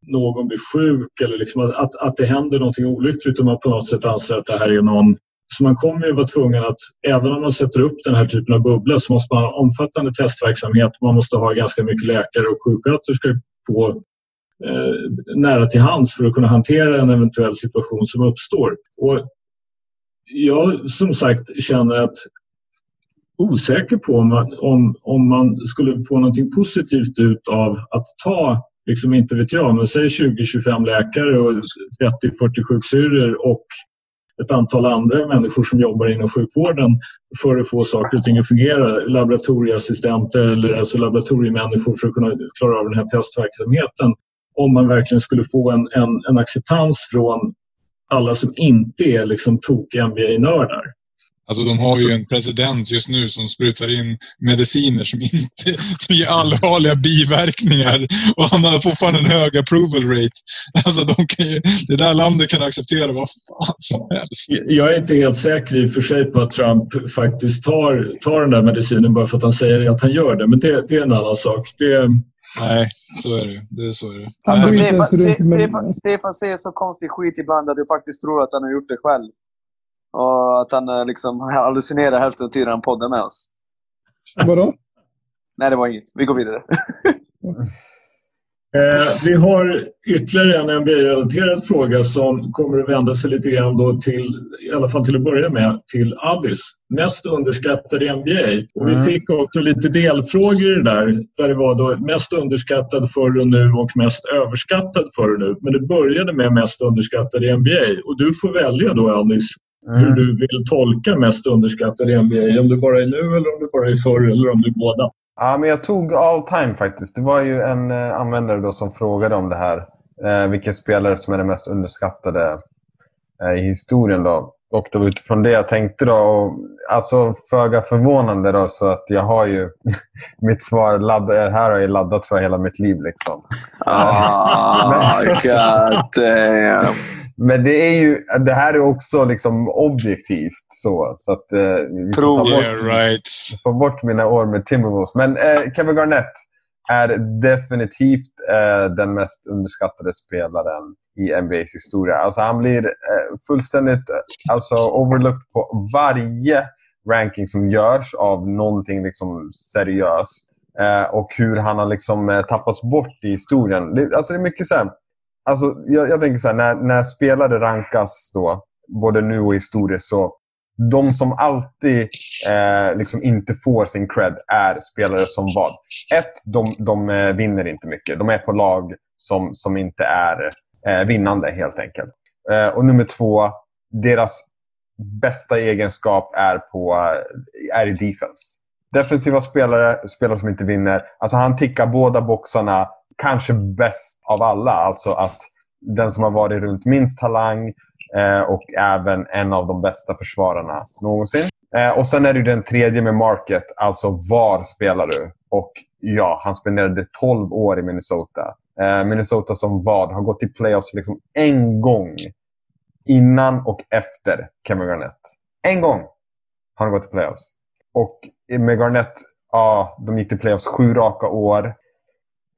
någon blir sjuk eller liksom att, att det händer någonting olyckligt och man på något sätt anser att det här är någon så man kommer ju vara tvungen att, även om man sätter upp den här typen av bubbla så måste man ha omfattande testverksamhet. Man måste ha ganska mycket läkare och sjuksköterskor på eh, nära till hands för att kunna hantera en eventuell situation som uppstår. Och jag som sagt känner att osäker på om man, om, om man skulle få någonting positivt ut av att ta, liksom inte vet jag, men säg 20-25 läkare och 30-40 sjuksyrror och ett antal andra människor som jobbar inom sjukvården för att få saker och ting att fungera. Laboratorieassistenter eller alltså laboratoriemänniskor för att kunna klara av den här testverksamheten. Om man verkligen skulle få en, en, en acceptans från alla som inte är liksom tokiga NBA-nördar. Alltså de har ju en president just nu som sprutar in mediciner som, inte, som ger allvarliga biverkningar och han har fortfarande en hög approval rate. Alltså de kan ju, det där landet kan acceptera vad fan som helst. Jag är inte helt säker i och för sig på att Trump faktiskt tar, tar den där medicinen bara för att han säger att han gör det. Men det, det är en annan sak. Det, Nej, så är det. det, är så är det. Alltså, Stefan, Stefan, Stefan säger så konstig skit ibland att jag faktiskt tror att han har gjort det själv. Och att han eh, liksom hallucinerar hälften av tiden han poddar med oss. Vadå? Nej, det var inget. Vi går vidare. Eh, vi har ytterligare en NBA-relaterad fråga som kommer att vända sig lite grann då till, i alla fall till att börja med, till Addis. Mest underskattade NBA. Och vi Mm. fick också lite delfrågor i det där. Där det var då mest underskattad förr och nu och mest överskattad förr och nu. Men det började med mest underskattad i NBA. Och du får välja då Addis hur Mm. du vill tolka mest underskattad i NBA. Om det bara är nu eller om det bara är förr eller om det är båda. Ja, men jag tog all time faktiskt. Det var ju en eh, användare då som frågade om det här. Eh, vilken spelare som är den mest underskattade eh, i historien. Då. Och var utifrån det jag tänkte. Då, och, alltså föga förvånande då, så att jag har ju mitt svar laddat, här har jag laddat för hela mitt liv. Liksom. Ah, god damn. Men det, är ju, det här är också liksom objektivt. så, så att, eh, vi Tror ta bort, Yeah, right. få bort mina år med Timberwolves. Men eh, Kevin Garnett är definitivt eh, den mest underskattade spelaren i NBAs historia. Alltså, han blir eh, fullständigt eh, alltså, overlooked på varje ranking som görs av någonting liksom, seriöst. Eh, och hur han har liksom, eh, tappats bort i historien. Det, alltså, det är mycket så här, alltså, jag, jag tänker så här, när, när spelare rankas då, både nu och historiskt, så de som alltid eh, liksom inte får sin cred är spelare som vad? Ett, de, de eh, vinner inte mycket. De är på lag som, som inte är eh, vinnande helt enkelt. Eh, och nummer två, deras bästa egenskap är, på, eh, är i defense. Defensiva spelare, spelare som inte vinner. Alltså han tickar båda boxarna, kanske bäst av alla. Alltså att den som har varit runt minst talang eh, och även en av de bästa försvararna någonsin. Eh, och sen är det ju den tredje med market, alltså var spelar du? Och ja, han spenderade 12 år i Minnesota. Eh, Minnesota som vad? Har gått i playoffs liksom en gång innan och efter Kevin Garnett. En gång har han gått i playoffs. Och med Garnett, ja, de gick till playoffs sju raka år.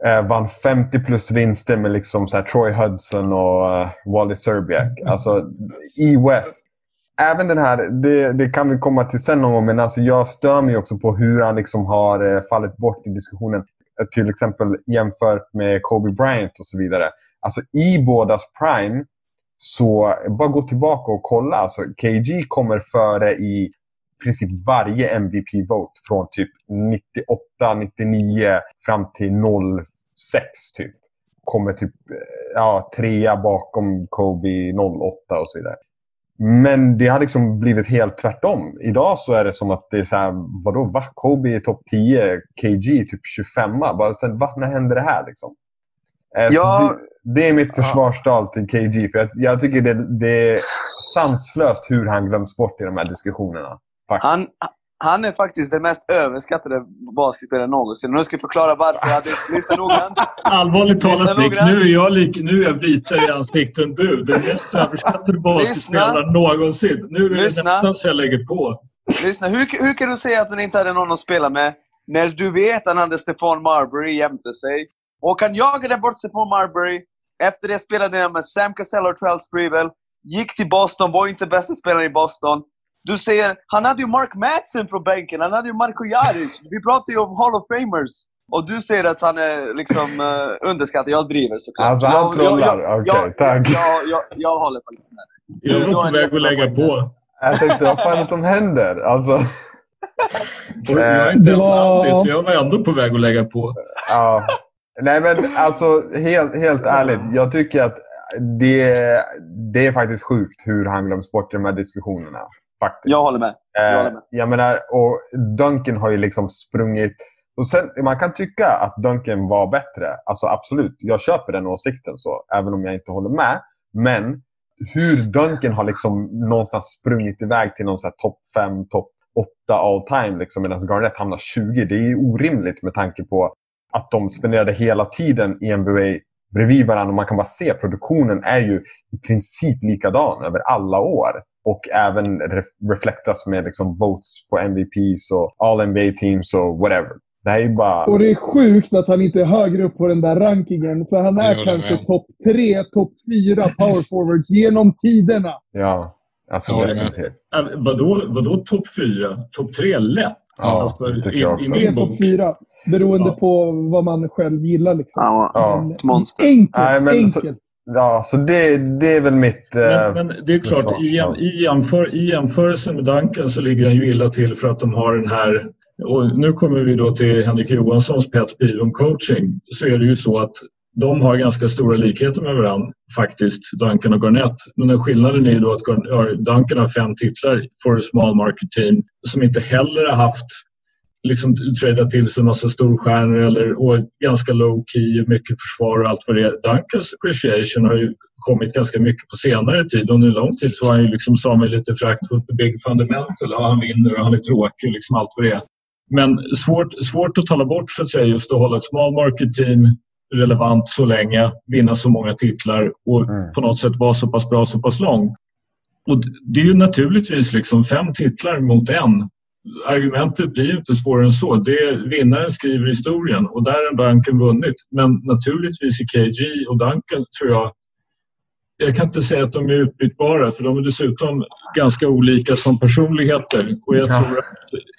Eh, vann 50 plus vinster med liksom så Troy Hudson och uh, Wally Serbiak. Alltså, i West. Även den här, det, det kan vi komma till sen någon gång, men alltså jag stör mig också på hur han liksom har eh, fallit bort i diskussionen. Eh, Till exempel jämfört med Kobe Bryant och så vidare. Alltså i bådas prime, så bara gå tillbaka och kolla. Alltså, KG kommer före i princip varje MVP-vote från typ 98, 99 fram till 06 typ. Kommer typ eh, ja, trea bakom Kobe 08 och så vidare. Men det har liksom blivit helt tvärtom. Idag så är det som att det är så här, vadå, va? Kobe är topp 10, KG typ 25. Bara, så, va? När hände det här liksom? Eh, Ja. det, det är mitt försvarstal till KG. För jag, jag tycker det, det är sanslöst hur han glöms bort i de här diskussionerna. Han, han är faktiskt den mest överskattade basketspelaren någonsin. Nu ska jag förklara varför. Addis, lyssna noggrant. Allvarligt talat Nick, nu är jag, lik, nu är jag vitare i ansiktet än du. Den mest överskattade basketspelaren någonsin. Nu är det Lyssna. nästan så jag lägger på. Lyssna, hur, hur kan du säga att han inte hade någon att spela med när du vet att han hade Stefan Marbury jämte sig? Och han jagade bort Stefan Marbury. Efter det spelade han med Sam Cassell och Charles Sprevel. Gick till Boston, var inte bästa spelaren i Boston. Du säger, han hade ju Mark Madsen från bänken, han hade ju Marko Jaric. Vi pratar ju om Hall of Famers. Och du säger att han är liksom uh, underskattad. Jag driver såklart. Alltså, han jag, trollar. Okej, jag, tack. Jag, jag, jag håller faktiskt med. Jag var på väg att lägga på. Jag tänkte, vad fan är det som händer? Alltså, jag är inte ens var- anti, så jag var ändå på väg att lägga på. ja. Nej, men alltså helt, helt ärligt. Jag tycker att det, det är faktiskt sjukt hur han glöms bort i de här diskussionerna. Faktiskt. Jag håller med. Jag håller med. Eh, jag menar, och Duncan har ju liksom sprungit... Och sen, man kan tycka att Duncan var bättre. Alltså absolut, jag köper den åsikten så, även om jag inte håller med. Men hur Duncan har liksom någonstans sprungit iväg till någon topp 5, topp 8 all time liksom, medan Garnett hamnar 20. Det är orimligt med tanke på att de spenderade hela tiden i NBA bredvid varandra. Och man kan bara se produktionen är ju i princip likadan över alla år. Och även ref- reflektas med liksom votes på MVPs och all NBA teams och whatever. Det här är bara... Och det är sjukt att han inte är högre upp på den där rankingen. För han är kanske topp tre, topp fyra power forwards genom tiderna. Ja, alltså med. definitivt. Äh, vadå, vadå topp fyra? Topp tre lätt. Ja, Alltså, det tycker i- jag i också. bok. topp fyra. Beroende Ja. på vad man själv gillar. Liksom. Ja, Ja. Monster. Enkelt. Nej, men så- enkelt. Ja, så det, det är väl mitt... eh, Men, men det är klart, i, försvarstal. i, jämför, i jämförelse med Duncan så ligger han ju illa till för att de har den här... Och nu kommer vi då till Henrik Johanssons pet peeve om coaching. Så är det ju så att de har ganska stora likheter med varandra faktiskt, Duncan och Garnett. Men den skillnaden är ju då att Duncan har fem titlar för a small market team som inte heller har haft liksom tradat till sig en massa storstjärnor eller, och ganska low key, mycket försvar och allt vad det är. Duncans appreciation har ju kommit ganska mycket på senare tid. Under lång tid så var han ju liksom, sa man lite föraktfullt, the big fundamental. Ja, han vinner och han är tråkig och liksom allt vad det är. Men svårt, svårt att tala bort så att säga just att hålla ett small market team relevant så länge, vinna så många titlar och Mm. på något sätt vara så pass bra så pass lång. Och det är ju naturligtvis liksom fem titlar mot en. Argumentet blir ju inte svårare än så. Det är, vinnaren skriver historien och där har Duncan vunnit. Men naturligtvis i KG och Duncan tror jag jag kan inte säga att de är utbytbara för de är dessutom ganska olika som personligheter. Och jag, Ja. tror att,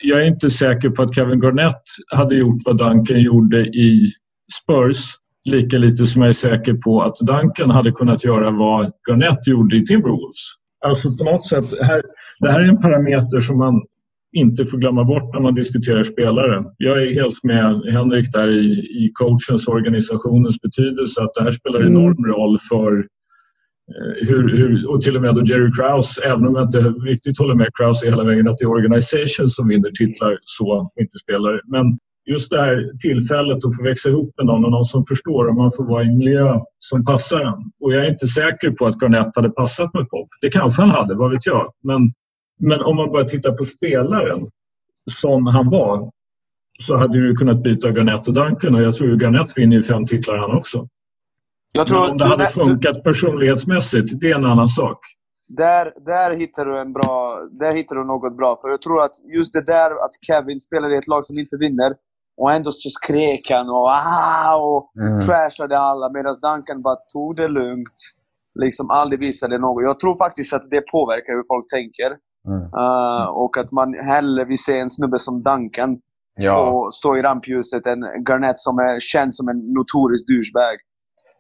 jag är inte säker på att Kevin Garnett hade gjort vad Duncan gjorde i Spurs. Lika lite som jag är säker på att Duncan hade kunnat göra vad Garnett gjorde i Timberwolves. Alltså på något sätt, här, det här är en parameter som man inte får glömma bort när man diskuterar spelare. Jag är helt med Henrik där i, i coachens och organisationens betydelse att det här spelar Mm. enorm roll för eh, hur, hur, och till och med då Jerry Krause, även om jag inte riktigt håller med Krause hela vägen att det är organisation som vinner titlar så, inte spelare. Men just det här tillfället att få växa ihop med någon och någon som förstår och man får vara i en miljö som passar en. Och jag är inte säker på att Garnett hade passat med Pop. Det kanske han hade, vad vet jag. Men, men om man bara tittar på spelaren som han var så hade du kunnat byta Garnett och Duncan och jag tror ju Garnett vinner ju fem titlar han också. Jag tror Men om det hade du- funkat personlighetsmässigt, det är en annan sak. Där, där, hittar du en bra, där hittar du något bra. För jag tror att just det där att Kevin spelade i ett lag som inte vinner och ändå så skrek han och, ah, och Mm. trashade alla medan Duncan bara tog det lugnt. Liksom aldrig visade något. Jag tror faktiskt att det påverkar hur folk tänker. Mm. Uh, och att man hellre vill se en snubbe som Duncan Ja. och stå i rampljuset än Garnett som är känd som en notorisk douchebag.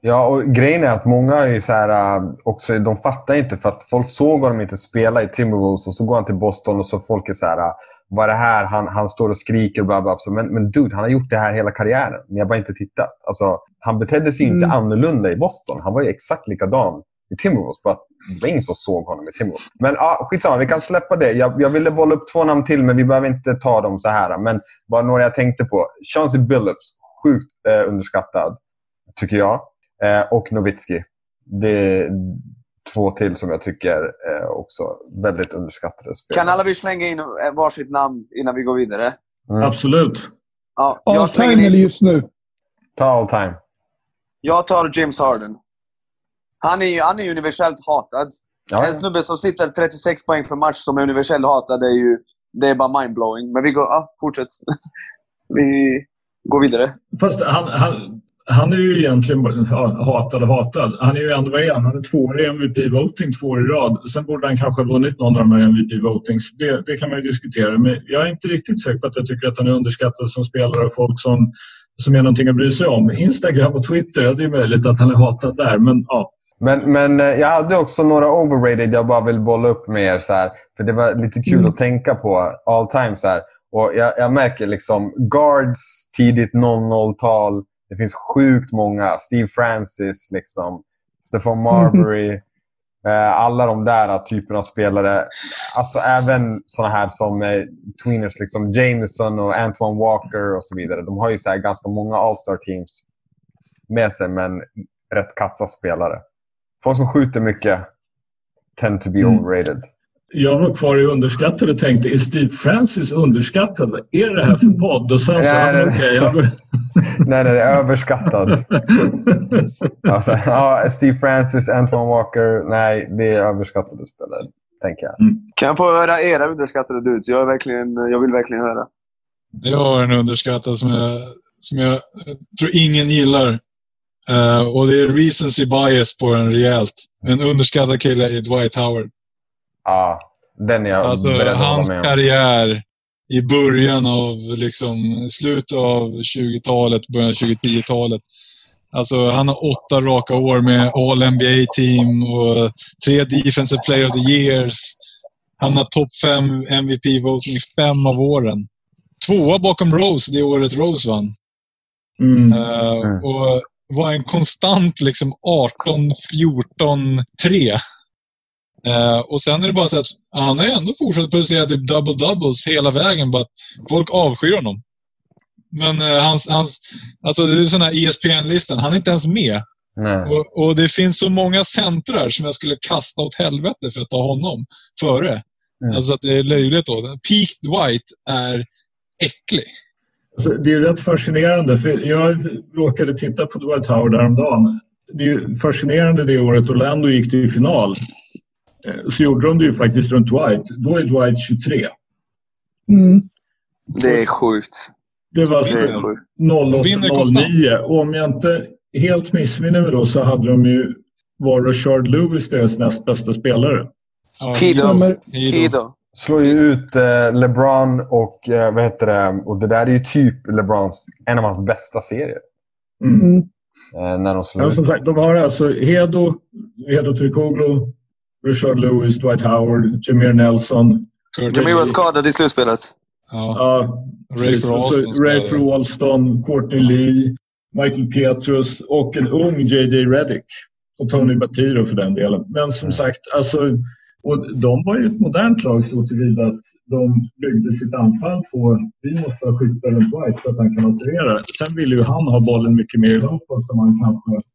Ja, och grejen är att många är så här, äh, också, de fattar inte för att folk såg honom inte spela i Timberwolves och så går han till Boston och så folk är så här, äh, vad det här? Han, han står och skriker och bla bla. bla. Men, men dude, han har gjort det här hela karriären. Ni har bara inte tittat. Alltså, han betedde sig Mm. inte annorlunda i Boston. Han var ju exakt likadan i Timberwolves. Bara att det var ingen som såg honom i Timberwolves. Men ja, skitsamma, vi kan släppa det. Jag, jag ville bolla upp två namn till, men vi behöver inte ta dem så här. Men bara några jag tänkte på. Chauncey Billups, sjukt eh, underskattad, tycker jag. Eh, och Nowitzki. Det två till som jag tycker eh, också väldigt underskattade spelare. Kan alla vi slänga in eh, varsitt namn innan vi går vidare? Mm. Absolut. Ja, All time eller in, just nu? Ta all time. jag tar James Harden. Han är ju han är ju universellt hatad. Ja, En snubbe som sitter 36 poäng per match som är universellt hatad är ju... Det är bara mindblowing. Men vi går... Ja, fortsätt. vi går vidare. Fast han, han, han är ju egentligen ja, hatad och hatad. Han är ju ändå, vad är han? Han är tvåa i MVP-voting två år i rad. Sen borde han kanske ha vunnit någon av de här MVP-votings. Det, det kan man ju diskutera. Men jag är inte riktigt säker på att jag tycker att han är underskattad som spelare av folk som, som är någonting att bry sig om. Instagram och Twitter, det är möjligt att han är hatad där. Men ja, Men, men eh, jag hade också några overrated jag bara vill bolla upp med er. Så här, för det var lite kul Mm. att tänka på all time. Så här. Och jag, jag märker liksom guards tidigt 00-tal. Det finns sjukt många. Steve Francis, liksom. Stefan Marbury. Eh, alla de där typerna av spelare. Alltså även såna här som eh, tweeners. Liksom Jameson och Antoine Walker och så vidare. De har ju så här ganska många all-star teams med sig, men rätt kassa spelare. Folk som skjuter mycket tend to be Mm. overrated. Jag var kvar i underskattad och tänkte, är Steve Francis underskattad? Vad är det här för podd? Och sen men nej. okej, jag går... nej, nej, det är överskattad. Alltså, ja, Steve Francis, Antoine Walker. Nej, det är överskattade spelare, tänker jag. Kan jag få höra era underskattade dudes? Jag, är verkligen, jag vill verkligen höra. Jag har en underskattad som jag, som jag tror ingen gillar. Eh, och det är recency bias på den rejält. En underskattad kille är Dwight Howard. Ja, den är jag Alltså beredd att hans med karriär i början av, liksom, slutet av 20-talet, början av 2010-talet. Alltså han har åtta raka år med All NBA-team och tre Defensive Player of the Years. Han har topp fem MVP-voting fem av åren. Tvåa bakom Rose det året Rose vann. Mm. Mm. Och var en konstant liksom 18, 14, 3. Eh, och sen är det bara så att han har ändå fortsatt producera typ double-doubles hela vägen. Bara att folk avskyr honom. Men eh, hans, hans, alltså det är sån här ESPN-listan. Han är inte ens med. Nej. Och, och det finns så många centrar som jag skulle kasta åt helvete för att ta honom före. Mm. Alltså att det är löjligt då. Peak Dwight är äcklig. Alltså, det är ju rätt fascinerande. För jag råkade titta på Dwight Howard häromdagen. Det är fascinerande det året Orlando gick till final. Eh, Så gjorde de det ju faktiskt runt Dwight. Då är Dwight 23. Mm. Det är sjukt. Det var alltså Det är sjukt. Vinner konstant. 08-09. Och om jag inte helt missminner mig då så hade de ju var Rashard Lewis deras näst bästa spelare. Stämmer. Fido. Slår ju ut eh, LeBron och eh, vad heter det? Och det där är ju typ LeBrons, en av hans bästa serier. Mm. Mm. När de slår Ja, ut. som sagt, de har alltså Hedo, Hedo Turkoglu, Rashard Lewis, Dwight Howard, Jameer Nelson. Kurt Jameer var skadad i slutspelet. Ja, Ja, Ray Alston for Alston, Courtney Lee, Michael Petrus och en ung JJ Redick. Och Tony Batiro för den delen. Men som sagt, alltså, och de var ju ett modernt lag så tillvida att de byggde sitt anfall på vi måste ha skyttar runt White så att han kan operera. Sen vill ju han ha bollen mycket mer i loppet som han kanske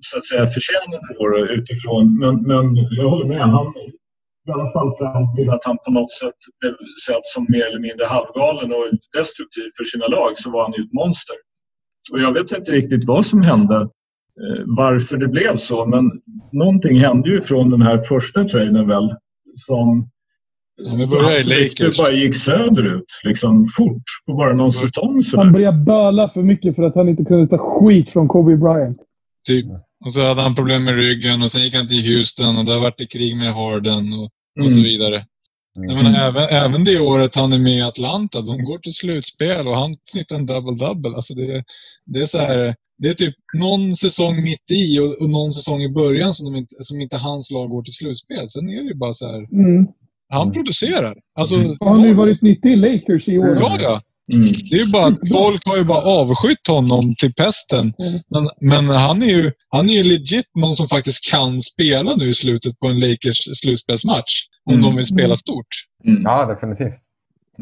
så att säga förtjänar då utifrån. Men, men jag håller med. Han, i alla fall fram till att han på något sätt blev sedd som mer eller mindre halvgalen och destruktiv för sina lag så var han ju ett monster. Och jag vet inte riktigt vad som hände, eh, varför det blev så, men någonting hände ju från den här första traden väl som Ja, vi börjar i Det bara gick söderut liksom fort på bara någon säsong Han började böla för mycket för att han inte kunde ta skit från Kobe Bryant. Typ. Och så hade han problem med ryggen och sen gick han till Houston och där vart det krig med Harden och, och så Mm. vidare. Jag Mm. menar, även, även det året han är med i Atlanta, de går till slutspel och han snittar en double-double. Alltså det, det är så här, Det är typ någon säsong mitt i och, och någon säsong i början som, inte, som inte hans lag går till slutspel. Sen är det ju bara så här. Mm. Han Mm. producerar. Alltså, Och Han har ju varit nyttig i Lakers i år. Ja, ja. Mm. Det är ju bara att folk har ju bara avskytt honom till pesten. Mm. Men, men han, är ju, han är ju legit någon som faktiskt kan spela nu i slutet på en Lakers slutspelsmatch. Om Mm. de vill spela stort. Mm. Ja, definitivt.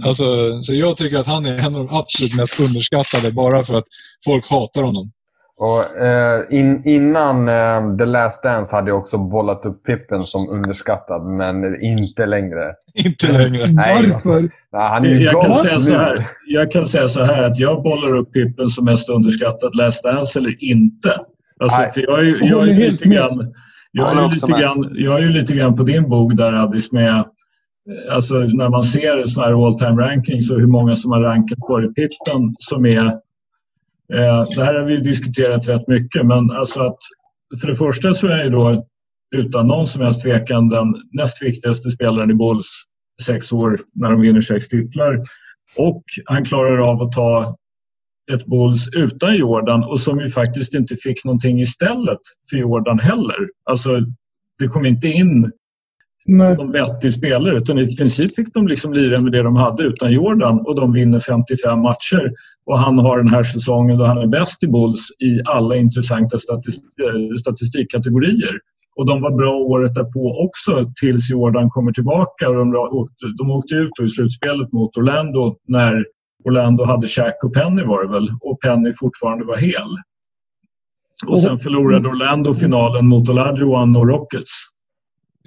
Alltså, så jag tycker att han är en av de absolut mest underskattade bara för att folk hatar honom. Och, eh, in, innan eh, The Last Dance hade jag också bollat upp Pippen som underskattad, men inte längre. Inte längre. Nej, Varför? Nej, han är ju Jag kan, säga nu. så här, jag kan säga så här att jag bollar upp Pippen som mest underskattad Last Dance eller inte. Alltså, Nej. för jag är ju, Jag jag är lite med. grann... Jag är, lite grann, jag är ju lite grann på din bok där Addis med Alltså när man ser sådana här all time rankings och hur många som har rankat före Pippen som är... Eh, det här har vi diskuterat rätt mycket men alltså att för det första så är jag ju då utan någon som helst tvekan den näst viktigaste spelaren i Bulls sex år när de vinner sex titlar. Och han klarar av att ta ett Bulls utan Jordan och som ju faktiskt inte fick någonting istället för Jordan heller. Alltså, det kom inte in någon vettig spelare utan i princip fick de liksom lira med det de hade utan Jordan och de vinner 55 matcher. Och han har den här säsongen då han är bäst i Bulls i alla intressanta statis- eh, statistikkategorier. Och de var bra året därpå också tills Jordan kommer tillbaka. Och de, åkte, de åkte ut i slutspelet mot Orlando när Orlando hade Shaq och Penny var det väl och Penny fortfarande var hel. Och sen förlorade Orlando finalen mot Olajuwon och Rockets.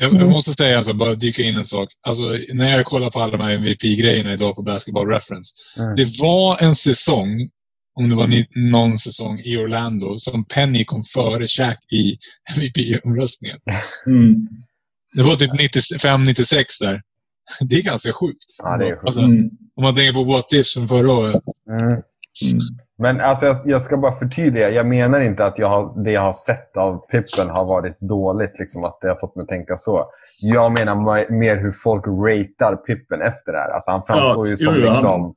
Jag, jag måste säga, alltså, bara dyka in en sak. Alltså, när jag kollar på alla de här MVP-grejerna idag på Basketball Reference. Mm. Det var en säsong, om det var någon säsong i Orlando, som Penny kom före Shaq i MVP-omröstningen. Mm. Det var typ 95-96 där. Det är ganska sjukt. Ja, det är sjukt. Alltså, Mm. om man tänker på What If som förra året. Mm. Men alltså, jag, jag ska bara förtydliga. Jag menar inte att jag har, det jag har sett av Pippen har varit dåligt. Liksom, att det har fått mig att tänka så. Jag menar mer hur folk ratear Pippen efter det här. Alltså, han framstår Ja, ju som... jo, jo, han- liksom,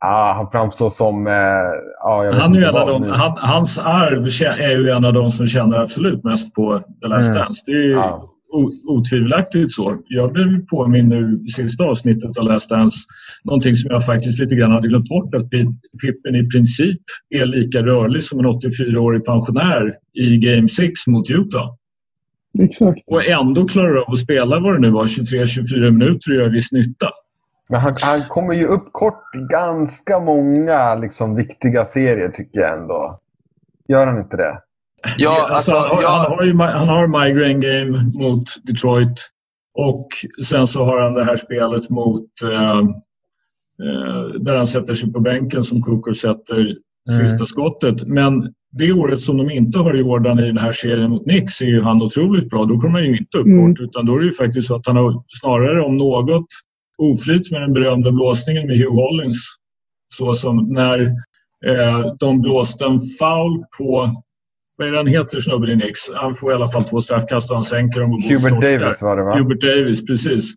ja, han framstår som... Eh, vet Han är en av de, han, hans arv är ju en av de som känner absolut mest på The Last Mm. Dance. Det är ju Ja. Otvivelaktigt så. Jag blev påminn nu i sista avsnittet av Last Dance någonting som jag faktiskt lite grann hade glömt bort att Pi- Pippen i princip är lika rörlig som en 84-årig pensionär i Game 6 mot Utah. Exakt. Och ändå klarar av att spela vad det nu var, 23-24 minuter och göra viss nytta. Men han, han kommer ju upp kort i ganska många liksom, viktiga serier, tycker jag ändå. Gör han inte det? Ja, alltså, han, har, jag, han, har ju, han har migraine game mot Detroit och sen så har han det här spelet mot eh, eh, där han sätter sig på bänken som Cooker sätter sista skottet. Men det året som de inte har Jordan i den här serien mot Knicks är ju han otroligt bra. Då kommer han ju inte upp Mm. kort utan då är det ju faktiskt så att han har snarare om något oflyt med den berömda blåsningen med Hugh Hollins. Så som när eh, de blåste en foul på vad är det han heter snubben i Knicks? Han får i alla fall två straffkast och han sänker dem. Och Hubert. Davis var det, va? Hubert Davis, precis.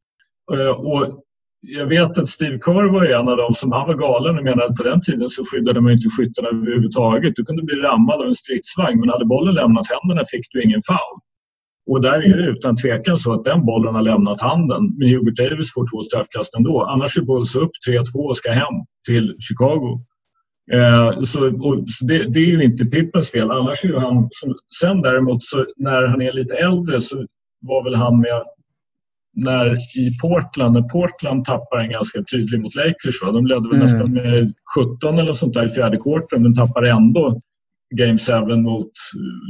Eh, Och jag vet att Steve Kerr var en av dem som han var galen och menade att på den tiden så skyddade man inte skyttarna överhuvudtaget. Du kunde bli rammad av en stridsvagn men hade bollen lämnat händerna fick du ingen foul. Och där är det utan tvekan så att den bollen har lämnat handen. Men Hubert Davis får två straffkast ändå. Annars är Bulls upp 3-2 och ska hem till Chicago. Eh, så, och, så det, det är ju inte Pippens fel. Annars är han... Som, sen däremot så när han är lite äldre så var väl han med när i Portland, när Portland tappar en ganska tydlig mot Lakers. Va? De ledde väl Mm. nästan med 17 eller sånt där i fjärde quarten men tappar ändå Game 7 mot,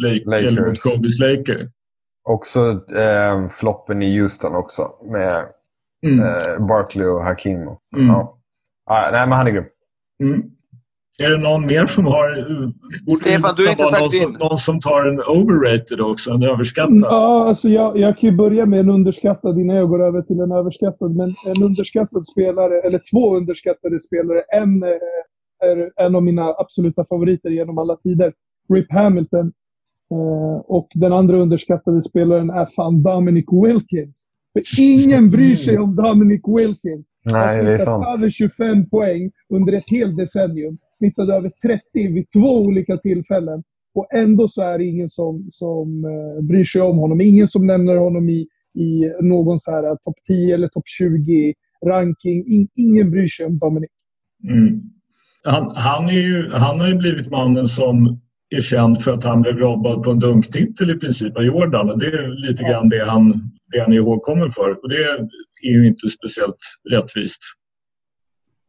Lake, Lakers. Eller mot Kobe's Laker. Också eh, floppen i Houston också. Med Mm. eh, Barkley och Hakim. Mm. Ja. Ah, nej, men han är grym. Mm. Är det någon mer som har... Stefan, du har inte sagt någon, din. någon som tar en overrated också, en överskattad? Ja, alltså jag, jag kan ju börja med en underskattad innan jag går över till en överskattad. Men en underskattad spelare, eller två underskattade spelare. En eh, är en av mina absoluta favoriter genom alla tider. Rip Hamilton. Eh, och den andra underskattade spelaren är fan Dominic Wilkins. För ingen bryr sig om Dominic Wilkins. Nej, det är sant. över 25 poäng under ett helt decennium. Snittade över 30 vid två olika tillfällen. Och ändå så är det ingen som, som eh, bryr sig om honom. Ingen som nämner honom i, i någon så här topp 10 eller topp 20-ranking. In, ingen bryr sig om Dominic. Mm. Han, han, är ju, han har ju blivit mannen som är känd för att han blev robbad på en dunktitel i princip av Jordan. Och det är lite grann det han, det han är ihågkommen för. Och det är ju inte speciellt rättvist.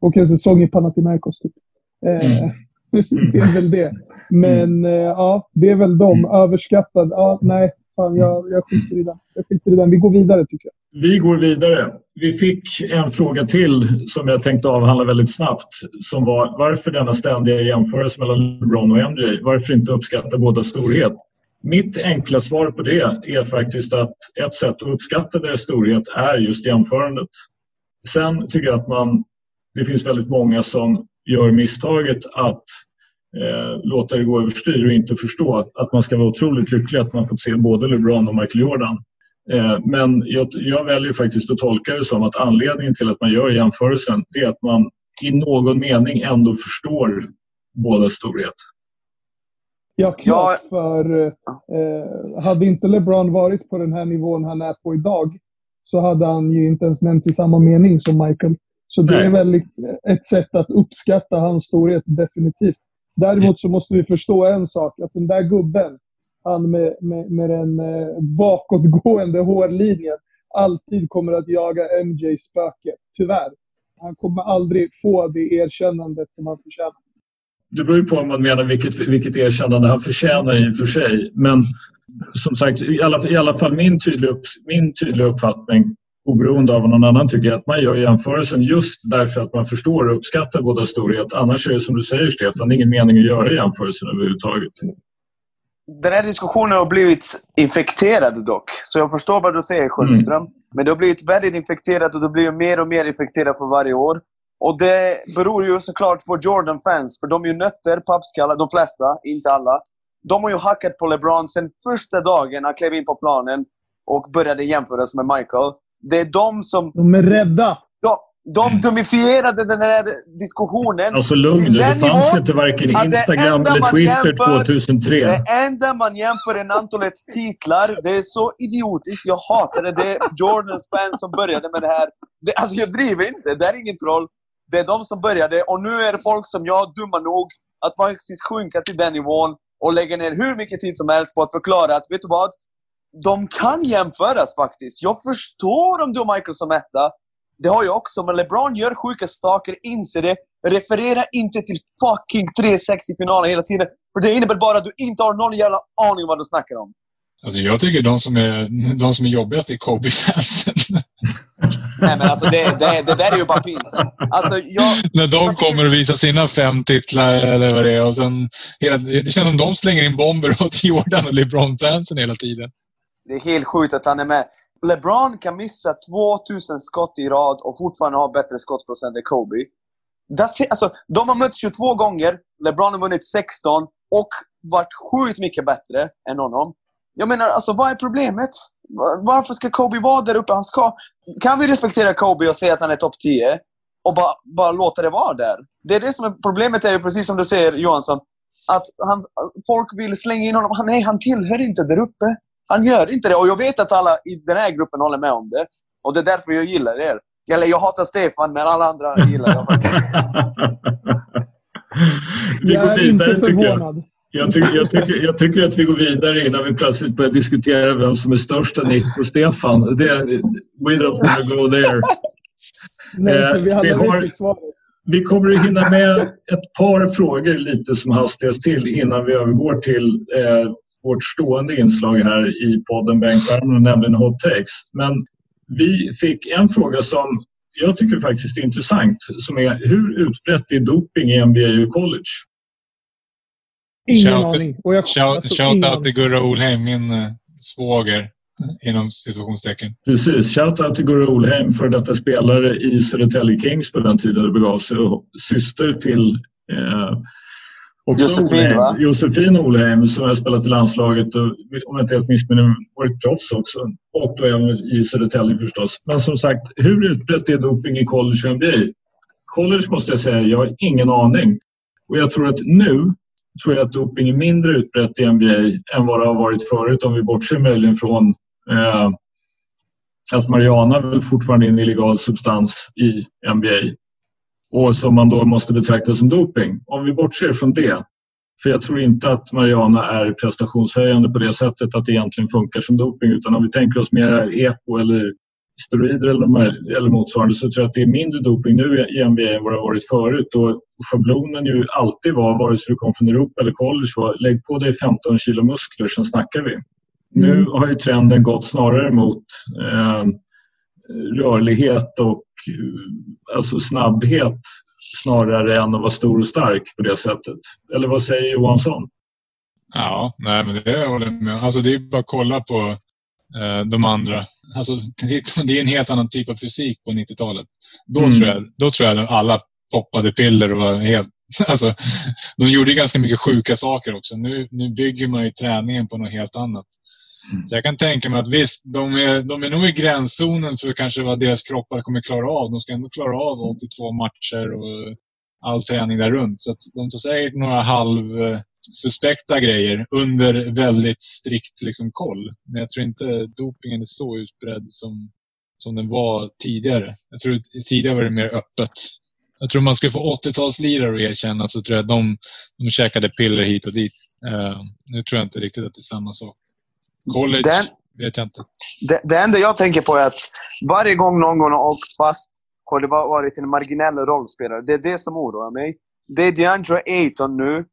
Och en säsong i Panathinaikos typ. Eh, mm. det är väl det. Men mm. eh, ja, det är väl de. Mm. Överskattad. Ja, nej, fan, jag, jag, skiter i den. jag skiter i den. Vi går vidare tycker jag. Vi går vidare. Vi fick en fråga till som jag tänkte avhandla väldigt snabbt. Som var varför denna ständiga jämförelse mellan LeBron och MJ? Varför inte uppskatta båda storhet? Mitt enkla svar på det är faktiskt att ett sätt att uppskatta deras storhet är just jämförandet. Sen tycker jag att man, det finns väldigt många som gör misstaget att eh, låta det gå överstyr och inte förstå att, att man ska vara otroligt lycklig att man fått se både LeBron och Michael Jordan. Eh, men jag, jag, väljer faktiskt att tolka det som att anledningen till att man gör jämförelsen är att man i någon mening ändå förstår bådas storhet. Ja, klart. För eh, hade inte LeBron varit på den här nivån han är på idag så hade han ju inte ens nämnts i samma mening som Michael. Så det Nej. är väl ett sätt att uppskatta hans storhet, definitivt. Däremot så måste vi förstå en sak, att den där gubben, han med, med, med den eh, bakåtgående hårlinjen, alltid kommer att jaga MJs spöke. Tyvärr. Han kommer aldrig få det erkännandet som han förtjänar. Det beror ju på vad man menar vilket, vilket erkännande han förtjänar i och för sig. Men som sagt, i alla, i alla fall min tydliga, upp, min tydliga uppfattning oberoende av vad någon annan tycker, att man gör jämförelsen just därför att man förstår och uppskattar båda storhet. Annars är det som du säger Stefan, ingen mening att göra jämförelsen överhuvudtaget. Den här diskussionen har blivit infekterad dock. Så jag förstår vad du säger Sjöström. Mm. Men det har blivit väldigt infekterat och det blir mer och mer infekterat för varje år. Och det beror ju såklart på Jordan-fans, för de är ju nötter, pappskallar, de flesta, inte alla. De har ju hackat på LeBron sen första dagen han klev in på planen och började jämföras med Michael. Det är de som... De är rädda. De, de dumifierade den här diskussionen. Alltså lugn Det fanns inte varken Instagram eller Twitter jämför, 2003. Det enda man jämför är antalet titlar. Det är så idiotiskt. Jag hatar det. Det är Jordans fans som började med det här. Det, alltså jag driver inte. Det är ingen troll. Det är de som började. Och nu är folk som jag dumma nog att faktiskt sjunka till den nivån och lägga ner hur mycket tid som helst på att förklara att, vet du vad? De kan jämföras faktiskt. Jag förstår om du har Michael som etta. Det har jag också, men LeBron gör sjuka saker, inser det. Referera inte till fucking 3-6 i finalen hela tiden. För det innebär bara att du inte har någon jävla aning om vad du snackar om. Alltså jag tycker de som är, de som är jobbigast är Kobe-fansen. Nej men alltså det, det, det där är ju bara pinsamt. Alltså, jag, När de kommer och visar sina fem titlar eller vad det är. Och sen, hela, det känns som de slänger in bomber åt Jordan och LeBron-fansen hela tiden. Det är helt sjukt att han är med. LeBron kan missa 2000 skott i rad och fortfarande ha bättre skottprocent än Kobe. That's it. Alltså, de har mötts 22 gånger. LeBron har vunnit 16 och varit sjukt mycket bättre än honom. Jag menar, alltså vad är problemet? Varför ska Kobe vara där uppe? Han ska... Kan vi respektera Kobe och säga att han är topp 10 och bara, bara låta det vara där? Det är det som är problemet, är ju precis som du säger Johansson. Att han, folk vill slänga in honom. Han, nej, han tillhör inte där uppe. Han gör inte det. Och jag vet att alla i den här gruppen håller med om det. Och det är därför jag gillar er. Eller jag hatar Stefan, men alla andra gillar jag Vi går vidare, tycker jag. Jag, tycker, jag, tycker, jag tycker att vi går vidare innan vi plötsligt börjar diskutera vem som är störst av Nick och Stefan. Det, we don't want to go there. Nej, eh, vi, vi, har, vi kommer att hinna med ett par frågor lite som hastigast till innan vi övergår till eh, vårt stående inslag här i podden Bänkvärmen, nämligen Hot Takes. Men vi fick en fråga som jag tycker faktiskt är intressant som är hur utbrett är doping i NBA och college? Ingen shout, aning. Och jag, shout, alltså, shout out till Gurra Olheim, min uh, svåger inom situationstecken. Precis. Shoutout till Gurra Olheim, för detta spelare i Södertälje Kings på den tiden det begav sig och syster till eh, Också Josefin, va? Josefin Olheim som har spelat i landslaget och om jag inte helt missminner varit proffs också. Och då även i Södertälje förstås. Men som sagt, hur utbrett är doping i college och NBA? College måste jag säga, jag har ingen aning. Och jag tror att nu tror jag att doping är mindre utbrett i NBA än vad det har varit förut om vi bortser möjligen från eh, att marijuana fortfarande är en illegal substans i NBA och som man då måste betrakta som doping. Om vi bortser från det, för jag tror inte att marijuana är prestationshöjande på det sättet att det egentligen funkar som doping utan om vi tänker oss mer EPO eller steroider eller, eller motsvarande så tror jag att det är mindre doping nu i NBA än vad det har varit förut. Och schablonen ju alltid var, vare sig du kom från Europa eller college, var lägg på dig 15 kilo muskler, sen snackar vi. Nu Mm. har ju trenden gått snarare mot eh, rörlighet och alltså snabbhet snarare än att vara stor och stark på det sättet. Eller vad säger Johansson? Ja, nej, men det håller jag med Alltså Det är bara att kolla på eh, de andra. Alltså, det, är en helt annan typ av fysik på 90-talet. Då, Mm. tror jag, då tror jag att alla poppade piller och var helt... Alltså, de gjorde ganska mycket sjuka saker också. Nu, nu bygger man ju träningen på något helt annat. Mm. Så jag kan tänka mig att visst, de är, de är nog i gränszonen för kanske vad deras kroppar kommer klara av. De ska ändå klara av 82 matcher och all träning där runt. Så att de tar säkert några halvsuspekta grejer under väldigt strikt liksom, koll. Men jag tror inte dopingen är så utbredd som, som den var tidigare. Jag tror tidigare var det mer öppet. Jag tror man skulle få 80-talslirare att erkänna så tror jag att de, de käkade piller hit och dit. Uh, nu tror jag inte riktigt att det är samma sak. College Den, vet jag inte. det, det enda jag tänker på är att varje gång någon har åkt fast har det bara varit en marginell rollspelare. Det är det som oroar mig. Det är DeAndre Ayton nu,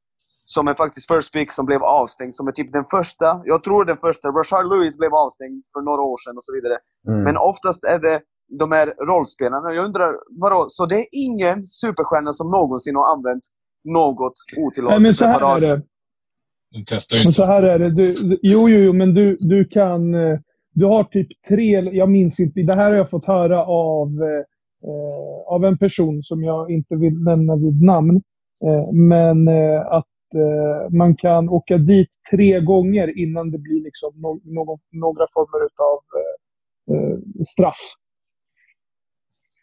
som är faktiskt first pick, som blev avstängd. Som är typ den första, jag tror den första. Rashard Lewis blev avstängd för några år sedan och så vidare. Mm. Men oftast är det de här rollspelarna. Jag undrar, vadå? Så det är ingen superstjärna som någonsin har använt något Nej, otillåtet men så här preparat? De testar ju Men inte. så här är det. Du, jo, jo, jo, men du, du kan... eh, Du har typ tre... Jag minns inte. Det här har jag fått höra av, eh, av en person som jag inte vill nämna vid namn. Eh, men eh, att eh, man kan åka dit tre gånger innan det blir liksom no, någon, några former av eh, eh, straff.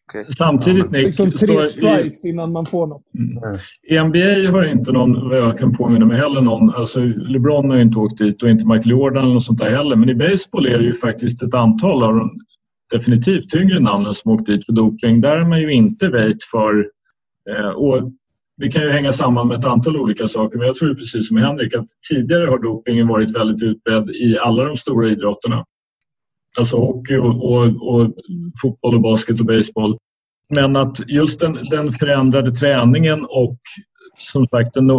Okej. Samtidigt Nick, Liksom står tre i- strikes innan man får något. Mm. I NBA har inte någon, vad jag kan påminna mig heller, någon, alltså LeBron har ju inte åkt dit och inte Michael Jordan eller något sånt där heller. Men i baseball är det ju faktiskt ett antal av de definitivt tyngre namnen som åkt dit för doping. Där är man ju inte vejt för, eh, och det kan ju hänga samman med ett antal olika saker. Men jag tror precis som Henrik att tidigare har dopingen varit väldigt utbredd i alla de stora idrotterna. Alltså hockey och, och, och fotboll och basket och baseball. Men att just den, den förändrade träningen och som sagt den,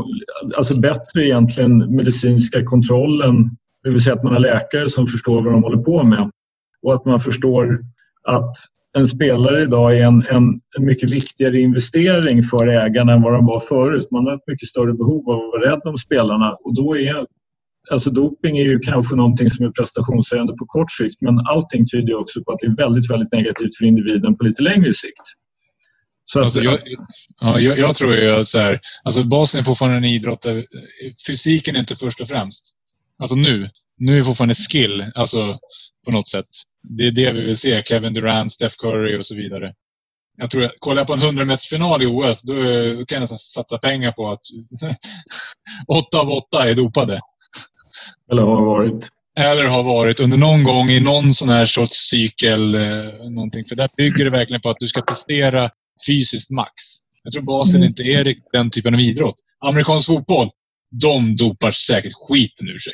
alltså bättre egentligen medicinska kontrollen, det vill säga att man har läkare som förstår vad de håller på med och att man förstår att en spelare idag är en, en, en mycket viktigare investering för ägarna än vad de var förut. Man har ett mycket större behov av att vara rädd om spelarna och då är Alltså doping är ju kanske någonting som är prestationshöjande på kort sikt men allting tyder ju också på att det är väldigt, väldigt negativt för individen på lite längre sikt. Så att, Alltså, jag, ja, jag, jag tror ju att så här, alltså basen är fortfarande en idrott där fysiken är inte först och främst. Alltså nu. Nu är fortfarande skill, alltså på något sätt. Det är det vi vill se. Kevin Durant, Steph Curry och så vidare. Jag tror, kollar jag på en 100 meters final i OS, då, eh, då kan jag nästan satsa pengar på att åtta av åtta är dopade eller har varit. Eller har varit under någon gång i någon sån här sorts cykel. Eh, någonting. För där bygger det verkligen på att du ska prestera fysiskt max. Jag tror basen Mm. inte är riktigt den typen av idrott. Amerikansk fotboll, de dopar säkert skiten ur sig.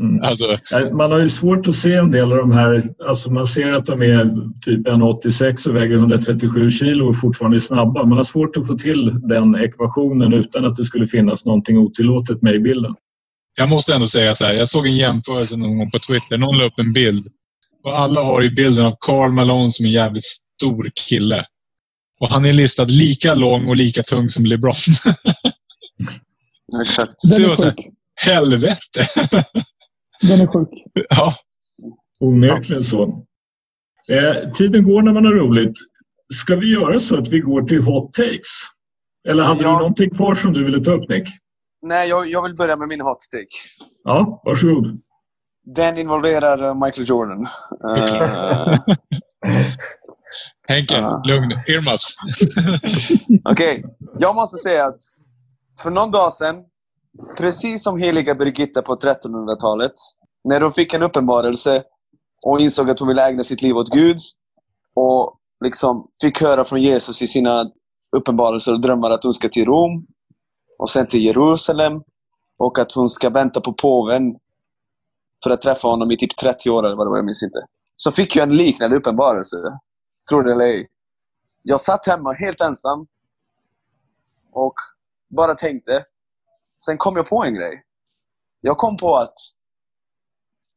Mm. alltså, Man har ju svårt att se en del av de här, alltså man ser att de är typ 1,86 och väger 137 kilo och fortfarande är snabba. Man har svårt att få till den ekvationen utan att det skulle finnas någonting otillåtet med i bilden. Jag måste ändå säga så här. Jag såg en jämförelse någon gång på Twitter. Någon la upp en bild. Och alla har ju bilden av Karl Malone som en jävligt stor kille. Och han är listad lika lång och lika tung som LeBron. Exakt. Den Det är sjuk. helvete! Den är sjuk. ja. Onekligen så. Eh, tiden går när man har roligt. Ska vi göra så att vi går till hot takes? Eller hade Ja. du någonting kvar som du ville ta upp Nick? Nej, jag, jag vill börja med min hot take. Ja, varsågod. Den involverar eh, Michael Jordan. Eh, Henke, Ja. lugn. Earmuffs. Okej, jag måste säga att för någon dag sedan precis som heliga Birgitta på 1300-talet, när hon fick en uppenbarelse och insåg att hon ville ägna sitt liv åt Gud och liksom fick höra från Jesus i sina uppenbarelser och drömmar att hon ska till Rom och sen till Jerusalem och att hon ska vänta på påven för att träffa honom i typ 30 år eller vad det var, jag minns inte. Så fick jag en liknande uppenbarelse. Tror det eller ej. Jag satt hemma helt ensam och bara tänkte. Sen kom jag på en grej. Jag kom på att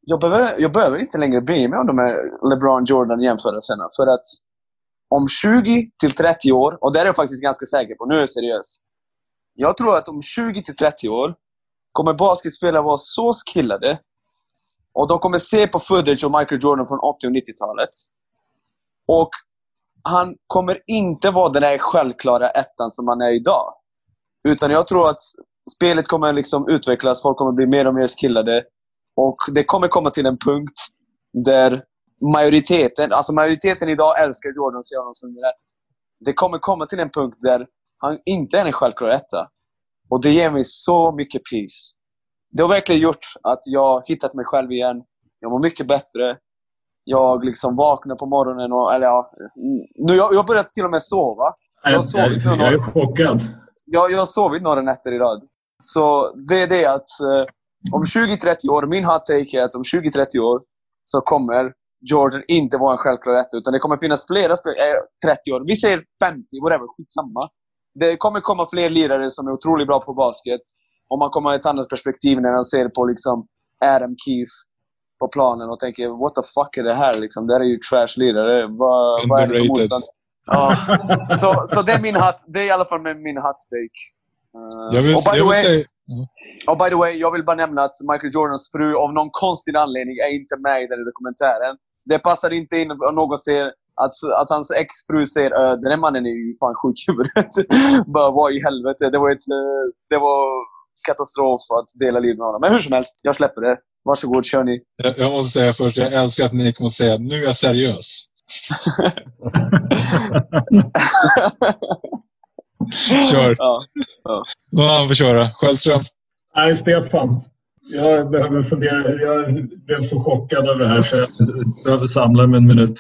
jag behöver, jag behöver inte längre bry mig om de här LeBron Jordan jämförelserna. För att om 20 till 30 år, och det är jag faktiskt ganska säker på, nu är jag seriös. Jag tror att om 20-30 år kommer basketspelare vara så skillade och de kommer se på footage av Michael Jordan från 80 och 90-talet. Och han kommer inte vara den där självklara ettan som han är idag. Utan jag tror att spelet kommer liksom utvecklas, folk kommer bli mer och mer skillade. Och det kommer komma till en punkt där majoriteten, alltså majoriteten idag älskar Jordan så gör de som rätt. Det kommer komma till en punkt där han inte är en självklar etta. Och det ger mig så mycket peace. Det har verkligen gjort att jag har hittat mig själv igen. Jag mår mycket bättre. Jag liksom vaknar på morgonen och... Eller ja, nu, jag, har börjat till och med sova. Jag, jag, jag, jag är chockad. Jag, jag har sovit några nätter i rad. Så det är det att eh, om 20-30 år, min hot take är att om 20-30 år så kommer Jordan inte vara en självklar rätt, utan det kommer finnas flera spelare, äh, 30 år, vi säger 50, whatever, skitsamma. Det kommer komma fler lirare som är otroligt bra på basket. Och man kommer ha ett annat perspektiv när man ser på liksom Adam Keefe på planen och tänker what the fuck är det här? Liksom, det här är ju trash-lirare. Vad, vad är det för motstånd? Ja. så, så det är min hot, det är i alla fall min hot take. Uh, vill, och by the way, säga... Och by the way, jag vill bara nämna att Michael Jordans fru av någon konstig anledning är inte med i den dokumentären. Det passar inte in om någon ser att, att hans exfru säger uh, den här mannen är ju fan sjuk i huvudet. bara vad i helvete. Det var, ett, det var katastrof att dela liv med honom. Men hur som helst, jag släpper det. Varsågod, kör ni. Jag, jag måste säga först, jag älskar att ni kommer säga nu är jag seriös. Kör. Ja, ja. Någon annan får köra. Sköldström. Nej, Stefan. Jag behöver fundera. Jag blev så chockad över det här så jag behöver samla mig en minut.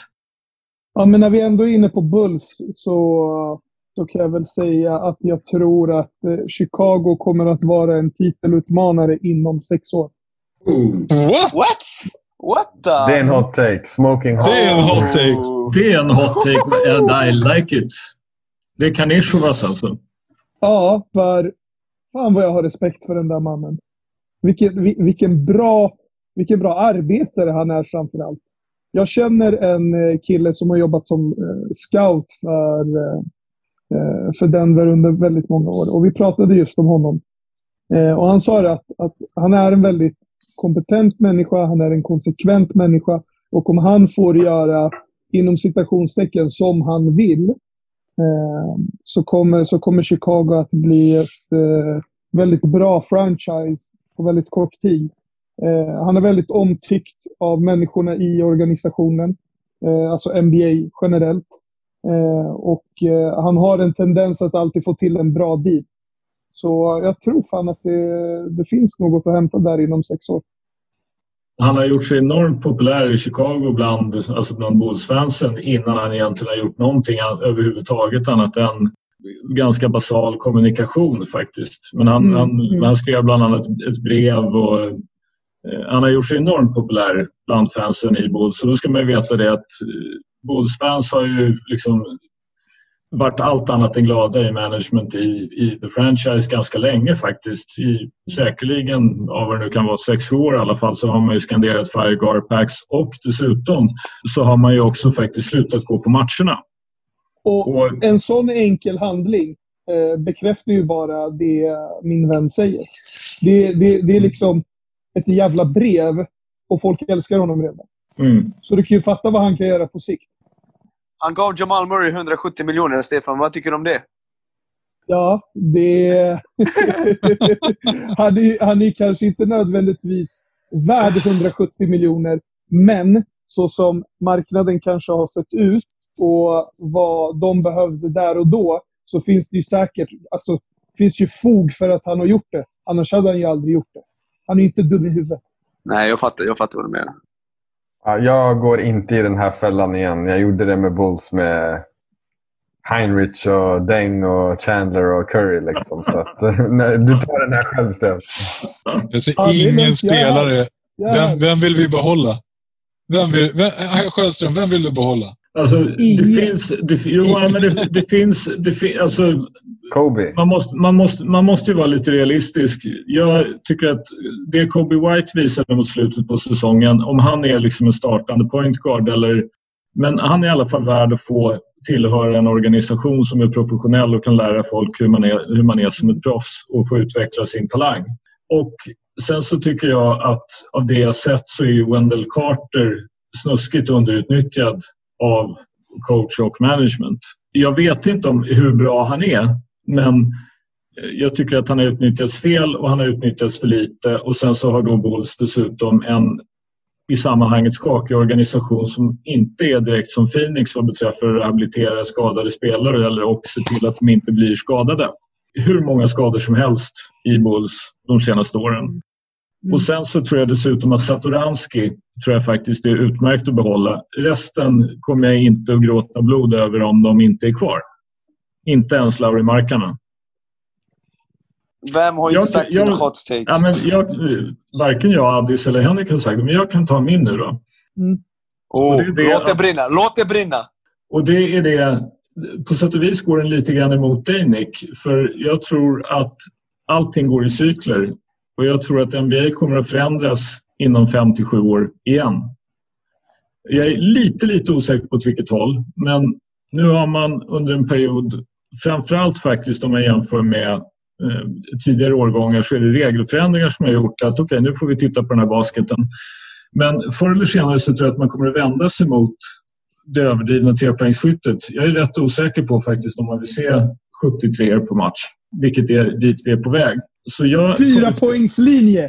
Ja, men när vi ändå är inne på Bulls så, så kan jag väl säga att jag tror att eh, Chicago kommer att vara en titelutmanare inom sex år. What? What? What the? Det är en hot take. Smoking hot. Det är en hot take. Det är en hot take and I like it. Det är Kanishevas alltså. Ja, för fan vad jag har respekt för den där mannen. Vilken, vilken, bra, vilken bra arbetare han är framför allt. Jag känner en eh, kille som har jobbat som eh, scout för, eh, för Denver under väldigt många år. Och vi pratade just om honom. Och han sa att, att han är en väldigt kompetent människa, han är en konsekvent människa. Och om han får göra, inom citationstecken, som han vill, så kommer, så kommer Chicago att bli ett väldigt bra franchise på väldigt kort tid. Han är väldigt omtyckt av människorna i organisationen, eh, alltså NBA generellt. Eh, och eh, han har en tendens att alltid få till en bra deal. Så jag tror fan att det, det finns något att hämta där inom sex år. Han har gjort sig enormt populär i Chicago bland, alltså bland Bulls-fansen innan han egentligen har gjort någonting överhuvudtaget annat än ganska basal kommunikation faktiskt. Men han, mm. han, mm. han skrev bland annat ett brev och han har gjort sig enormt populär bland fansen i Bulls. Så då ska man veta det att eh, Bulls-fans har ju liksom varit allt annat än glada i management i, i the franchise ganska länge faktiskt. I, säkerligen av vad det nu kan vara, sex år i alla fall, så har man ju skanderat Fire Garpax och dessutom så har man ju också faktiskt slutat gå på matcherna. Och, och en sån enkel handling eh, bekräftar ju bara det min vän säger. Det, det, det är liksom ett jävla brev och folk älskar honom redan. Mm. Så du kan ju fatta vad han kan göra på sikt. Han gav Jamal Murray 170 miljoner, Stefan. Vad tycker du om det? Ja, det... han, är, han är kanske inte nödvändigtvis värd 170 miljoner, men så som marknaden kanske har sett ut och vad de behövde där och då så finns det ju säkert alltså, finns ju fog för att han har gjort det. Annars hade han ju aldrig gjort det. Han är ju inte dum i huvudet. Nej, jag fattar, jag fattar vad du menar. Ja, jag går inte i den här fällan igen. Jag gjorde det med Bulls med Heinrich och Deng och Chandler och Curry. Liksom. Så att, nej, du tar den här själv, Sten. Ja, ingen spelare. Vem, vem vill vi behålla? Vem vill, vem, Sjöström, vem vill du behålla? Alltså, det finns... Det, jo, men det, det finns... Det, fin- alltså, Kobe. man, måste, man, måste, man måste ju vara lite realistisk. Jag tycker att det Kobe White visade mot slutet på säsongen, om han är liksom en startande point guard eller... Men han är i alla fall värd att få tillhöra en organisation som är professionell och kan lära folk hur man är, hur man är som ett proffs och få utveckla sin talang. Och sen så tycker jag att av det jag sett så är ju Wendell Carter snuskigt underutnyttjad av coach och management. Jag vet inte om hur bra han är, men jag tycker att han har utnyttjats fel och han har utnyttjats för lite. Och sen så har då Bulls dessutom en i sammanhanget skakig organisation som inte är direkt som Phoenix vad beträffar att rehabilitera skadade spelare eller och se till att de inte blir skadade. Hur många skador som helst i Bulls de senaste åren. Och sen så tror jag dessutom att Satoranski tror jag faktiskt är utmärkt att behålla. Resten kommer jag inte att gråta blod över om de inte är kvar. Inte ens Lauri Markkanen. Vem har Jag- inte sagt jag- sin hot take? Ja, men jag, varken jag, Addis eller Henrik har sagt det, men jag kan ta min nu då. oh, det det- låt det brinna! Låt det brinna! Och det är det, på sätt och vis går den lite grann emot dig Nick. För jag tror att allting går i cykler. Och jag tror att NBA kommer att förändras inom 5 till 7 år igen. Jag är lite, lite osäker på åt vilket håll. Men nu har man under en period, framförallt faktiskt om man jämför med eh, tidigare årgångar, så är det regelförändringar som har gjort att okej, nu får vi titta på den här basketen. Men förr eller senare så tror jag att man kommer att vända sig mot det överdrivna trepoängsskyttet. Jag är rätt osäker på faktiskt om man vill se 73 på match, vilket är dit vi är på väg. Så jag, Fyra poängslinje.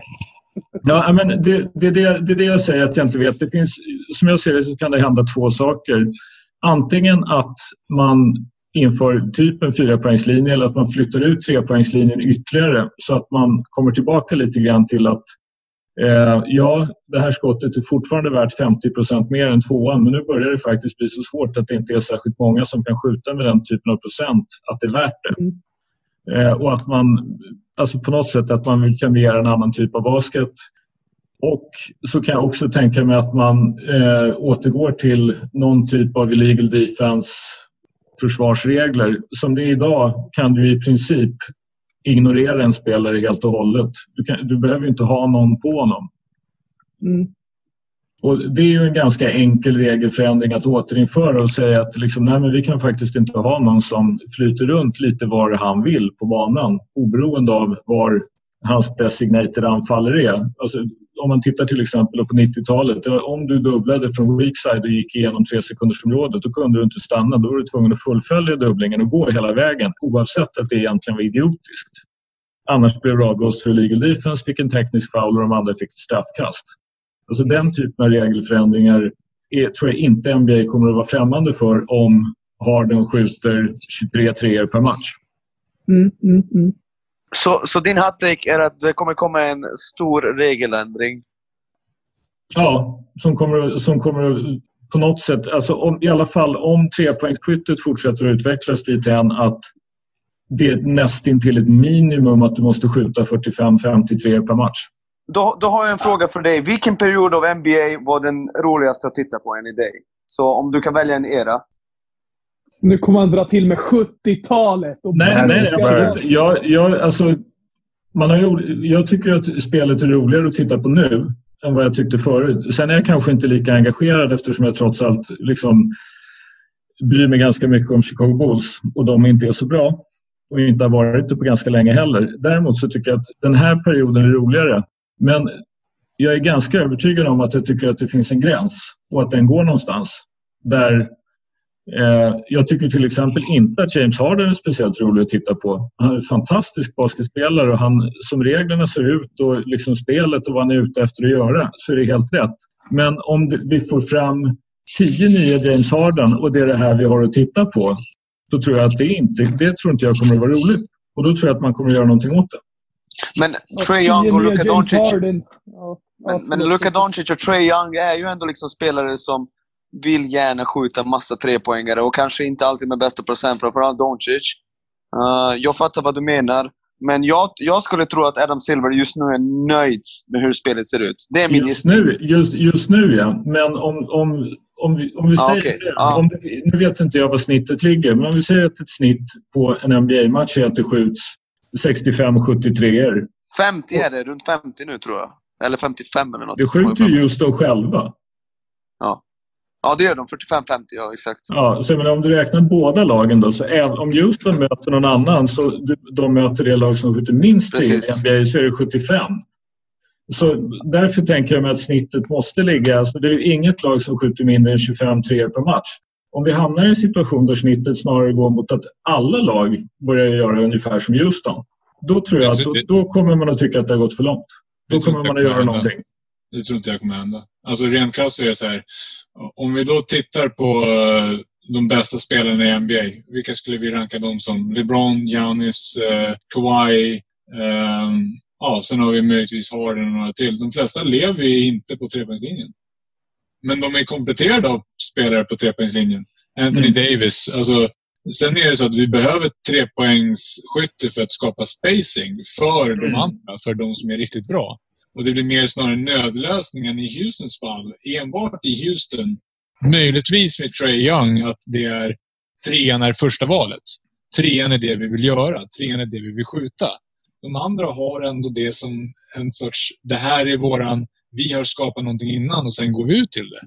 Ja, men det, det, är det, det är det jag säger att jag inte vet. Det finns, som jag ser det så kan det hända två saker. Antingen att man inför typ en fyrapoängslinje eller att man flyttar ut trepoängslinjen ytterligare så att man kommer tillbaka lite grann till att eh, ja, det här skottet är fortfarande värt 50 mer än tvåan men nu börjar det faktiskt bli så svårt att det inte är särskilt många som kan skjuta med den typen av procent att det är värt det. Eh, Eh, och att man, alltså på något sätt att man vill premiera en annan typ av basket. Och så kan jag också tänka mig att man eh, återgår till någon typ av illegal defense försvarsregler. Som det är idag kan du i princip ignorera en spelare helt och hållet. Du, kan, du behöver inte ha någon på honom. Mm. Och det är ju en ganska enkel regelförändring att återinföra och säga att liksom, nej, men vi kan faktiskt inte ha någon som flyter runt lite var han vill på banan oberoende av var hans designated anfallare är. Alltså, om man tittar till exempel på 90-talet. Eh, om du dubblade från weak side och gick igenom tre sekundersområdet då kunde du inte stanna. Då var du tvungen att fullfölja dubblingen och gå hela vägen oavsett att det egentligen var idiotiskt. Annars blev du avblåst för legal defense, fick en teknisk foul och de andra fick ett straffkast. Alltså den typen av regelförändringar är, tror jag inte NBA kommer att vara främmande för om Harden skjuter 23 treor per match. Mm, mm, mm. Så, så din hot är att det kommer komma en stor regeländring? Ja, som kommer, som kommer att på något sätt, alltså om, i alla fall om trepoängsskyttet fortsätter att utvecklas dit än att det är nästintill ett minimum att du måste skjuta 45-53 per match. Då, då har jag en fråga för dig. Vilken period av NBA var den roligaste att titta på i dig? Så om du kan välja en era. Nu kommer han dra till med 70-talet. och Nej, nej, absolut. Jag, jag, alltså, man har, gjort- jag tycker att spelet är roligare att titta på nu än vad jag tyckte förut. Sen är jag kanske inte lika engagerad eftersom jag trots allt liksom bryr mig ganska mycket om Chicago Bulls och de inte är så bra och inte har varit det på ganska länge heller. Däremot så tycker jag att den här perioden är roligare. Men jag är ganska övertygad om att jag tycker att det finns en gräns och att den går någonstans. Där Eh, jag tycker till exempel inte att James Harden är speciellt rolig att titta på. Han är en fantastisk basketspelare och han, som reglerna ser ut och liksom spelet och vad han är ute efter att göra så är det helt rätt. Men om det, vi får fram tio nya James Harden och det är det här vi har att titta på då tror jag att det inte, det tror inte jag kommer att vara roligt. Och då tror jag att man kommer att göra någonting åt det. Men Trae Young och Luka Doncic... Ja, Men, men. Luka Doncic och Trae Young är ju ändå liksom spelare som vill gärna skjuta massa trepoängare och kanske inte alltid med bästa procent, framförallt Doncic. Uh, jag fattar vad du menar. Men jag, jag skulle tro att Adam Silver just nu är nöjd med hur spelet ser ut. Det är min Just nu, just, just nu ja. Men om, om, om vi, om vi Ja, säger... okej. Ja. Om det, nu vet inte jag vad snittet ligger, men om vi säger att ett snitt på en NBA-match är att det skjuts 65-73 er. 50 är det. Runt 50 nu, tror jag. Eller 55 eller något. Det skjuter ju just de själva. Ja, det gör de. 45-50, ja exakt. Ja, så menar, om du räknar båda lagen då, så även om Houston möter någon annan så de möter det lag som skjuter minst tre i Precis. NBA så är det 75. Så därför tänker jag mig att snittet måste ligga, alltså det är ju inget lag som skjuter mindre än 25 treor per match. Om vi hamnar i en situation där snittet snarare går mot att alla lag börjar göra ungefär som Houston. Då tror jag Jag att tror då, det- då kommer man att tycka att det har gått för långt. Då kommer man att göra hända. någonting. Det tror inte jag kommer hända. Alltså rent krasst är det så här. Om vi då tittar på eh, de bästa spelarna i NBA. Vilka skulle vi ranka dem som? LeBron, Giannis, eh, Kawhi. ehm, ja, sen har vi möjligtvis Harden och några till. De flesta lever ju inte på trepoängslinjen. Men de är kompletterade av spelare på trepoängslinjen. Anthony Mm. Davis. Alltså, sen är det så att vi behöver trepoängsskytte för att skapa spacing för de Mm. andra, för de som är riktigt bra. Och det blir mer snarare nödlösningen i Houstons fall. Enbart i Houston, möjligtvis med Trey Young, att det är trean är första valet. Trean är det vi vill göra. Trean är det vi vill skjuta. De andra har ändå det som en sorts, det här är våran, vi har skapat någonting innan och sen går vi ut till det.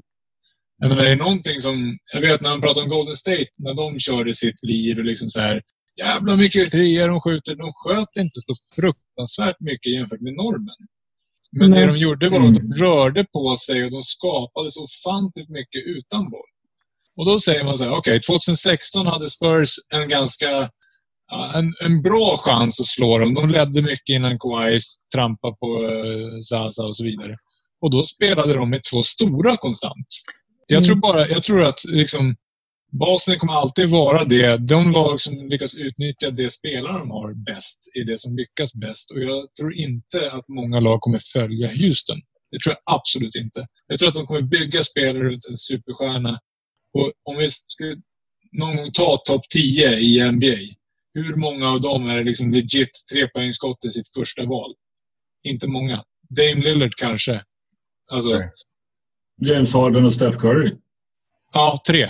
Jag menar, det är någonting som, jag vet när man pratar om Golden State, när de körde sitt lir och liksom så här, jävla mycket treor de skjuter. De sköt inte så fruktansvärt mycket jämfört med normen. Men Nej. det de gjorde var Mm. att de rörde på sig och de skapade så ofantligt mycket utan boll. Och då säger man så här, okej, 2016 hade Spurs en ganska en, en bra chans att slå dem. De ledde mycket innan Kawhi trampade på uh, Zaza och så vidare. Och då spelade de med två stora konstant. Jag Mm. tror bara, jag tror att liksom Basen kommer alltid vara det. De lag som lyckas utnyttja det spelarna de har bäst är det som lyckas bäst. Och jag tror inte att många lag kommer följa Houston. Det tror jag absolut inte. Jag tror att de kommer bygga spelare runt en superstjärna. Och om vi skulle någon gång ta topp 10 i NBA. Hur många av dem är liksom legit trepoängsskott i sitt första val? Inte många. Dame Lillard kanske. Alltså, Nej. James Harden och Steph Curry. ja, tre.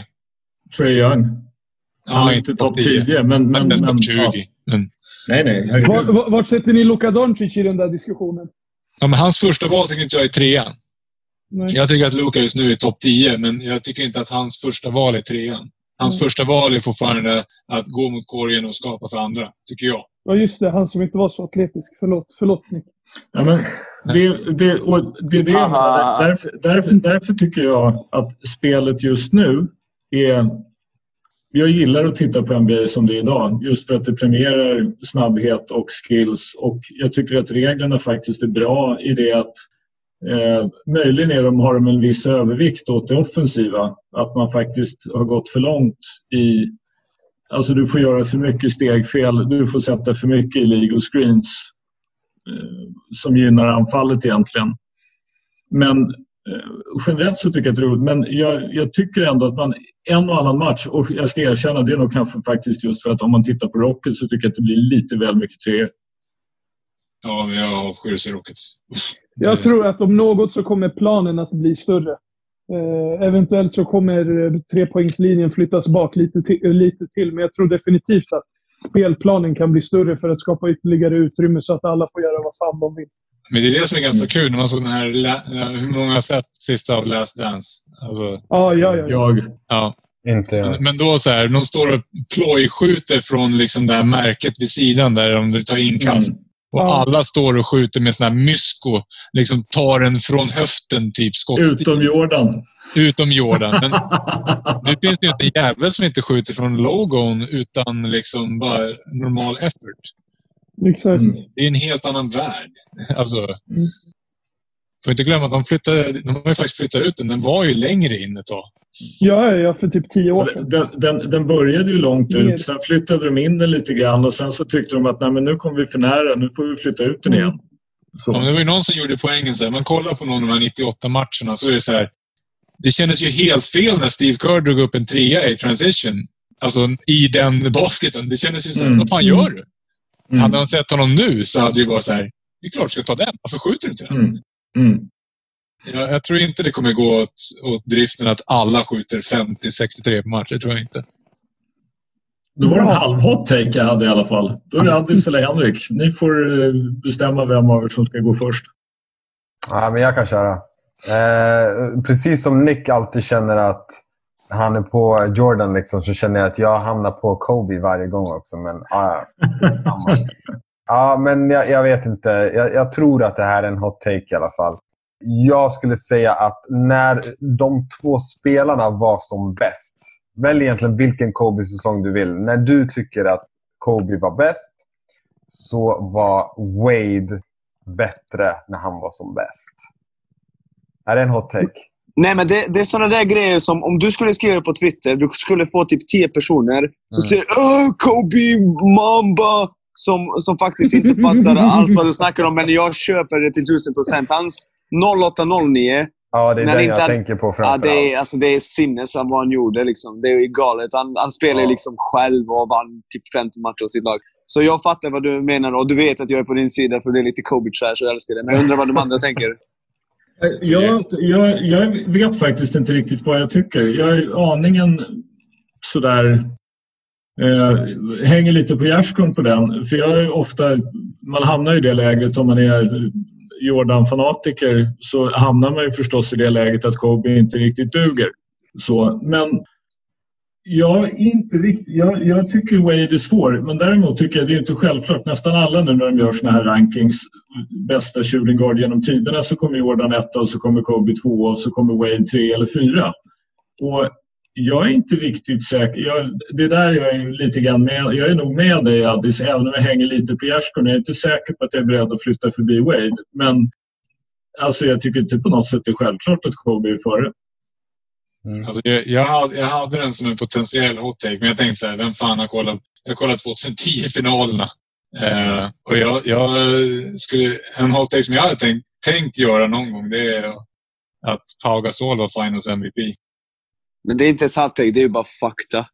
Trey Young. Han Ja, är inte topp 10, men... men, Men, men topp 20. ja. Men, Nej, nej. Var, herregud. var- vart sätter ni Luka Doncic i den där diskussionen? ja, men hans första val tycker inte jag är trean. Nej. Jag tycker att Luka just nu är topp 10, men jag tycker inte att hans första val är trean. Hans Mm. första val är fortfarande att gå mot korgen och skapa för andra, tycker jag. Ja, just det. Han som inte var så atletisk. Förlåt, förlåt Nick. Ja, men det, det, och det är det därför, därför, därför tycker jag att spelet just nu är... Jag gillar att titta på NBA som det är idag just för att det premierar snabbhet och skills. Och jag tycker att reglerna faktiskt är bra i det att eh, möjligen är de, har de en viss övervikt åt det offensiva. Att man faktiskt har gått för långt i... Alltså du får göra för mycket stegfel, du får sätta för mycket i legal screens som gynnar anfallet egentligen. Men eh, generellt så tycker jag att det är roligt. Men jag, jag tycker ändå att man en och annan match, och jag ska erkänna det är nog kanske faktiskt just för att om man tittar på Rockets så tycker jag att det blir lite väl mycket treor. Ja, men jag avskyr se Rockets. Jag tror att om något så kommer planen att bli större. Eh, eventuellt så kommer eh, trepoängslinjen flyttas bak lite till, eh, lite till, men jag tror definitivt att spelplanen kan bli större för att skapa ytterligare utrymme så att alla får göra vad fan de vill. Men det är det som är ganska kul när man såg den här... Ja, hur många har sett sista av Last Dance? Alltså, Ja, ja, ja. Jag, ja. Inte jag. Men, då så här, de står och plojskjuter från liksom det här märket vid sidan där de vill ta inkast. Mm. Och Ja. alla står och skjuter med sån här mysko. Liksom tar den från höften, typ skottstil. utom Jordan. Utom Jordan. Men nu finns det ju inte en jävel som inte skjuter från logon utan liksom bara normal effort. Exakt. Mm. Det är en helt annan värld. Alltså, Mm. Får inte glömma att de flyttade, de har ju faktiskt flyttat ut den. Den var ju längre in ett tag. Ja, ja, för typ tio år sedan. Den, den, den började ju långt ut, sen flyttade de in den lite grann och sen så tyckte de att Nej, men nu kommer vi för nära, nu får vi flytta ut den igen. Så. Ja, det var ju någon som gjorde poängen så här. Man kollar på någon av de här 98 matcherna så är det så här. Det kändes ju helt fel när Steve Kerr drog upp en trea i transition. Alltså i den basketen. Det kändes ju så här, Mm. vad fan gör du? Mm. Hade man sett honom nu så hade det ju varit så här. Det är klart du ska ta den. Varför skjuter du inte den? Mm. Jag, jag tror inte det kommer gå åt, åt driften att alla skjuter 50-63 på match. Det tror jag inte. Då var det en halv hot take jag hade i alla fall. Då är det Addis eller Henrik. Ni får eh, bestämma vem av er som ska gå först. Ja, men jag kan köra. Eh, precis som Nick alltid känner att han är på Jordan liksom, så känner jag att jag hamnar på Kobe varje gång också. Men, ja, ja. Ja, men jag, jag vet inte. Jag, jag tror att det här är en hot take i alla fall. Jag skulle säga att när de två spelarna var som bäst. Välj egentligen vilken Kobe-säsong du vill. När du tycker att Kobe var bäst så var Wade bättre när han var som bäst. Är det en hot take? Nej, men det, det är sådana där grejer som om du skulle skriva på Twitter, du skulle få typ 10 personer som Mm. säger Åh, Kobe, Mamba, som, som faktiskt inte fattar alls vad du snackar om. Men jag köper det till 1000 procent. Hans 0809, Ja, det är När den det jag inte- tänker på ja, framför det, är, alltså, det är sinnes vad han gjorde. Liksom. Det är ju galet. Han, han spelar Ja. liksom själv och vann typ 50 matcher åt sitt lag. Så jag fattar vad du menar och du vet att jag är på din sida för det är lite Kobe-trash och jag älskar det. Men jag undrar vad de andra tänker. Jag, jag, jag vet faktiskt inte riktigt vad jag tycker. Jag är aningen sådär... Eh, hänger lite på gärdsgården på den. För jag är ofta... Man hamnar i det läget om man är Jordan-fanatiker så hamnar man ju förstås i det läget att Kobe inte riktigt duger. Så, men jag, inte riktigt, jag, jag tycker Wade är svår, men däremot tycker jag det är inte självklart. Nästan alla nu när de gör såna här rankings, bästa shooting guard genom tiderna så kommer Jordan etta och så kommer Kobe tvåa och så kommer Wade tre eller fyra. Och jag är inte riktigt säker. Jag, det där jag är lite grann med. Jag är nog med dig Addis, även om jag hänger lite på gärdsgården. Jag är inte säker på att jag är beredd att flytta förbi Wade. Men alltså, jag tycker inte på något sätt det är självklart att Kobe är före. Alltså, jag, jag, hade, jag hade den som en potentiell hot take, men jag tänkte så här, vem fan har kollat? Jag kollade 2010-finalerna. Eh, och jag, jag skulle, en hot take som jag hade tänkt, tänkt göra någon gång, det är att Pau Gasol var Finals MVP. Men det är inte ens take, det är ju bara fakta.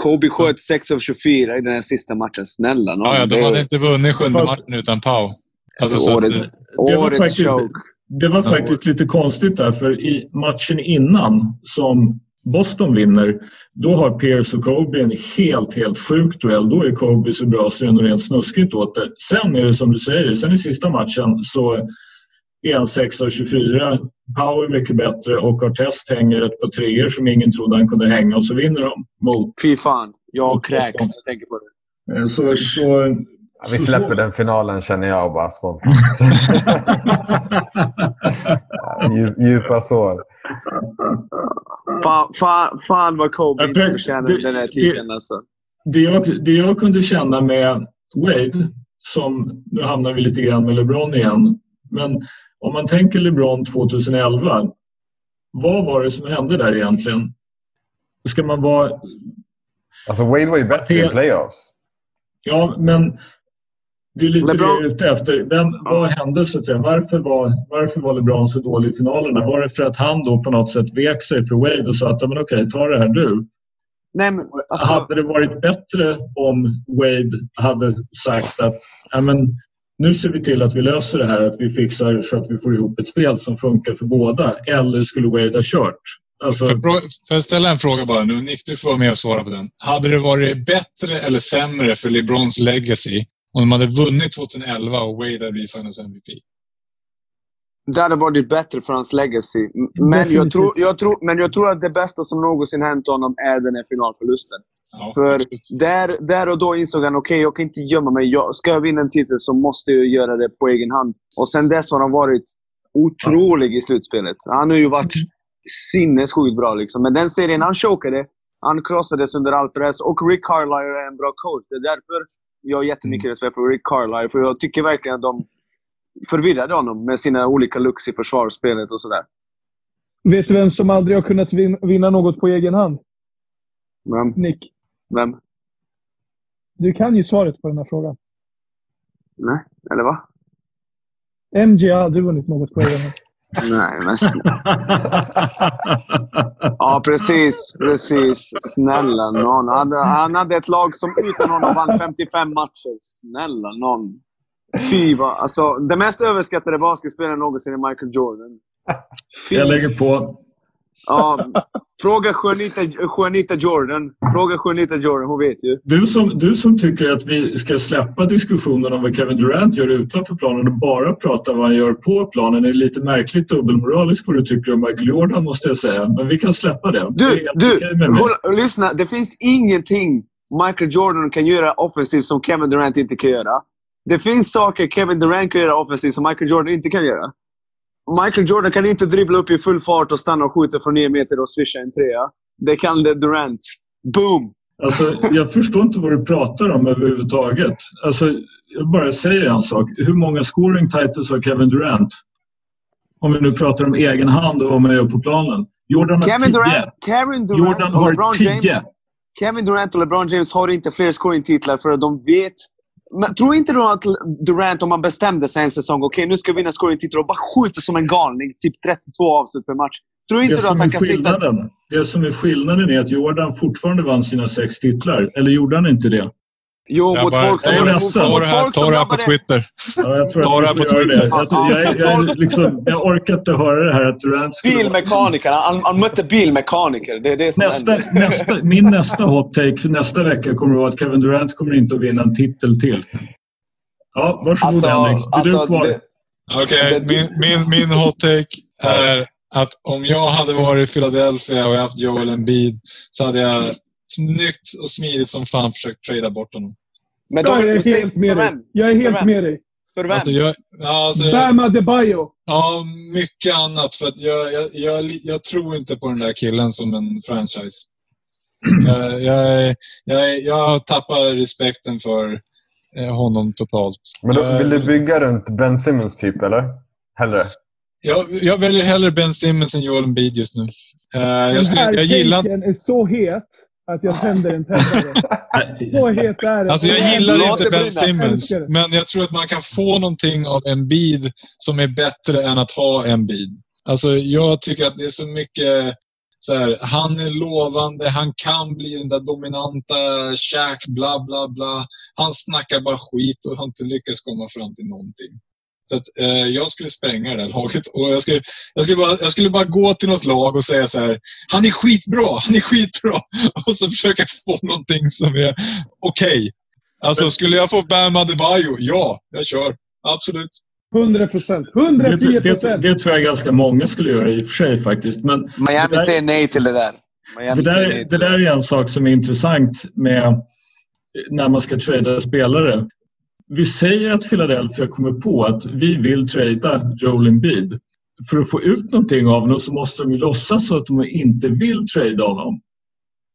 Kobe sköt 6 av 24 i den här sista matchen. Snälla nån. Ja, ja, de hade inte vunnit sjunde matchen utan Pau. Alltså, så att, året, eh, Det var årets faktiskt- choke. Det var faktiskt lite konstigt där, för i matchen innan som Boston vinner, då har Pierce och Kobe en helt, helt sjuk duell. Då är Kobe så bra så det är nog rent snuskigt åt det. Sen är det som du säger, sen i sista matchen så är han 6 av 24. Power är mycket bättre och Artest hänger ett par treor som ingen trodde han kunde hänga och så vinner de mot. Fy fan. Jag kräks när jag tänker på det. Eh, Så, så, Ja, vi släpper den finalen känner jag bara spontant. Ja, Djupa sår. Fan, fan, fan vad Kobe inte förtjänade det- den här titeln alltså. det, jag, det jag kunde känna med Wade, som nu hamnar vi lite grann med LeBron igen, men om man tänker LeBron 2011, vad var det som hände där egentligen? Ska man vara... Alltså Wade var ju bättre i playoffs. Ja, men det är lite LeBron- det jag är ute efter. Vem, vad hände så att säga? Varför var, varför var LeBron så dålig i finalerna? Var det för att han då på något sätt vek sig för Wade och sa att "Ja, men okej, ta det här du? Nej, men alltså, Hade det varit bättre om Wade hade sagt att "Ja, men, nu ser vi till att vi löser det här, att vi fixar så att vi får ihop ett spel som funkar för båda. Eller skulle Wade ha kört? Alltså, Får jag ställa en fråga bara nu? Nick, du får vara med och svara på den. Hade det varit bättre eller sämre för LeBrons legacy om de hade vunnit 2011 och Wade hade blivit Finals MVP? det hade varit bättre för hans legacy. Men jag, tror, jag, tror, men jag tror att det bästa som någonsin hänt honom är den här finalförlusten. Ja, För där, där och då insåg han okej, jag kan inte gömma mig. Jag, ska jag vinna en titel så måste jag göra det på egen hand. Och sen dess har han varit otrolig i slutspelet. Han har ju varit sinnessjukt bra. Liksom. Men den serien, han chokade. Han krossades under all press. Och Rick Carlisle är en bra coach. Det är därför jag har jättemycket respekt för Rick Carlisle. För jag tycker verkligen att de förvirrade honom med sina olika looks i försvarsspelet och sådär. Vet du vem som aldrig har kunnat vin- vinna något på egen hand? Vem? Nick. Vem? Du kan ju svaret på den här frågan. Nej, eller va? MJ har aldrig vunnit något på egen. Nej, men snälla. Ja, precis. Precis. Snälla nån. Han hade, han hade ett lag som utan honom vann 55 matcher. Snälla nån. Fy vad... Alltså, den mest överskattade basketspelaren någonsin är Michael Jordan. Fy. Jag lägger på. Ja, fråga Juanita, Juanita Jordan. Fråga Juanita Jordan. Hon vet ju. Du som, du som tycker att vi ska släppa diskussionen om vad Kevin Durant gör utanför planen och bara prata vad han gör på planen är lite märkligt dubbelmoraliskt vad du tycker om Michael Jordan måste jag säga. Men vi kan släppa det. det Du, helt du! okej med mig. Håll, lyssna. Det finns ingenting Michael Jordan kan göra offensivt som Kevin Durant inte kan göra. Det finns saker Kevin Durant kan göra offensivt som Michael Jordan inte kan göra. Michael Jordan kan inte dribbla upp i full fart och stanna och skjuta från nio meter och swisha en trea. Det kan det Durant. Boom! Alltså, jag förstår inte vad du pratar om överhuvudtaget. Alltså, jag bara säger en sak. Hur många scoring titles har Kevin Durant? Om vi nu pratar om egen hand och vad man gör på planen. Jordan har Kevin tio. Durant, Kevin Durant Jordan och har LeBron tio. James Kevin Durant och LeBron James har inte fler scoring-titlar för att de vet... Men tror inte du att Durant, om man bestämde sig en säsong, okej nu ska vi vinna scoring-titlar och bara skjuter som en galning, typ 32 avslut per match. Tror inte du att han kan snitta... skillnaden, det som är skillnaden är att Jordan fortfarande vann sina sex titlar. Eller gjorde han inte det? Jo, mot folk som... ta det- mot, ta mot det här, folk ta som det här på Twitter. Ja, jag, tror Ta det här på Twitter. Jag, jag, jag, jag, liksom, jag orkar inte höra det här att Durant skulle Bilmekaniker. Han, han mötte bilmekaniker. Det är det som Nästa, händer. nästa, min nästa hot take för nästa vecka kommer att vara att Kevin Durant kommer inte att vinna en titel till. Ja, varsågod Alltså, Henrik. Det är alltså, du kvar. det- Okej, Det- min, min, min hot take är att om jag hade varit i Philadelphia och haft Joel Embiid så hade jag snyggt och smidigt som fan försökt trada bort honom. Men Jag de, är helt med dig. Jag är helt med dig. För vem? Alltså, jag, ja, alltså, Bam Adebayo. ja, mycket annat. För att jag, jag, jag, jag tror inte på den där killen som en franchise. Jag, jag, jag, jag tappar respekten för eh, honom totalt. Men då, Jag- vill du bygga runt Ben Simmons typ, eller? Hellre? Jag, jag väljer hellre Ben Simmons än Joel Embiid just nu. Eh, Den jag, skulle, jag gillar är så het att jag tänder en tändare. Så het är den. Alltså jag gillar inte det Ben. Simmons, det. men jag tror att man kan få någonting av Embiid som är bättre än att ha Embiid. Alltså jag tycker att det är så mycket så här, han är lovande, han kan bli den där dominanta Shaq, bla bla bla. Han snackar bara skit och har inte lyckats komma fram till någonting. Så att, eh, jag skulle spränga det här laget och jag skulle, jag, skulle bara, jag skulle bara gå till något lag och säga så här. Han är skitbra, han är skitbra. Och så försöka få någonting som är okej. Alltså skulle jag få Bam Adebayo? Ja, jag kör. Absolut. 100 procent. Det, 110 det, procent. det tror jag ganska många skulle göra i och för sig faktiskt. Men Miami det där- säger nej till det där. Miami det, där, det där är en sak som är intressant med när man ska trada spelare. Vi säger att Philadelphia kommer på att vi vill trada Joel Embiid. För att få ut någonting av honom så måste de ju låtsas så att de inte vill trada honom.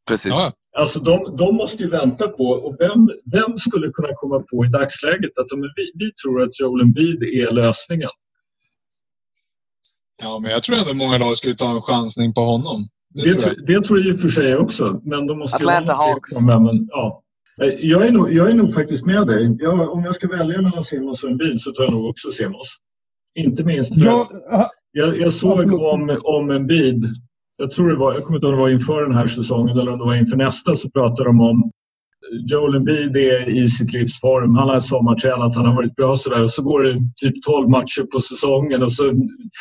Precis. Ja. Alltså de, de måste ju vänta på, och vem, vem skulle kunna komma på i dagsläget att de, vi, vi tror att Joel Embiid är lösningen? ja, men jag tror ändå många lag skulle ta en chansning på honom. Det, Det, tror jag. det tror jag i och för sig också. Men de måste Atlanta Hawks. Men, men, ja. Eh, jag, är nog, jag är nog faktiskt med dig. Jag, om jag ska välja mellan Simons och Embiid så tar jag nog också Simons. Inte minst för Jag, jag, jag såg om, om Embiid. Jag tror det var, jag kommer inte ihåg om det var inför den här säsongen eller om det var inför nästa så pratade de om Joel Embiid är i sitt livs form. Han har sommartränat, han har varit bra sådär. Och så går det typ 12 matcher på säsongen och så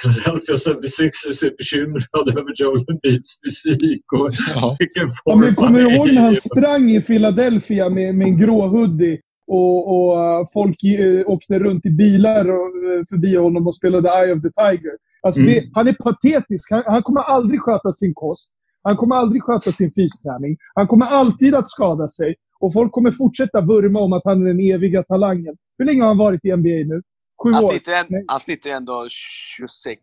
Philadelphia 76ers är bekymrade över Joel Embiids fysik och Ja. vilken ja, form men kommer du ihåg när han sprang i Philadelphia med, med en grå hoodie och, och uh, folk uh, åkte runt i bilar och, uh, förbi honom och spelade Eye of the Tiger. Alltså Mm. det, han är patetisk. Han, han kommer aldrig sköta sin kost. Han kommer aldrig sköta sin fysträning. Han kommer alltid att skada sig. Och folk kommer fortsätta vurma om att han är den eviga talangen. Hur länge har han varit i NBA nu? Sju Han år? snittar, en, han snittar ju ändå 26.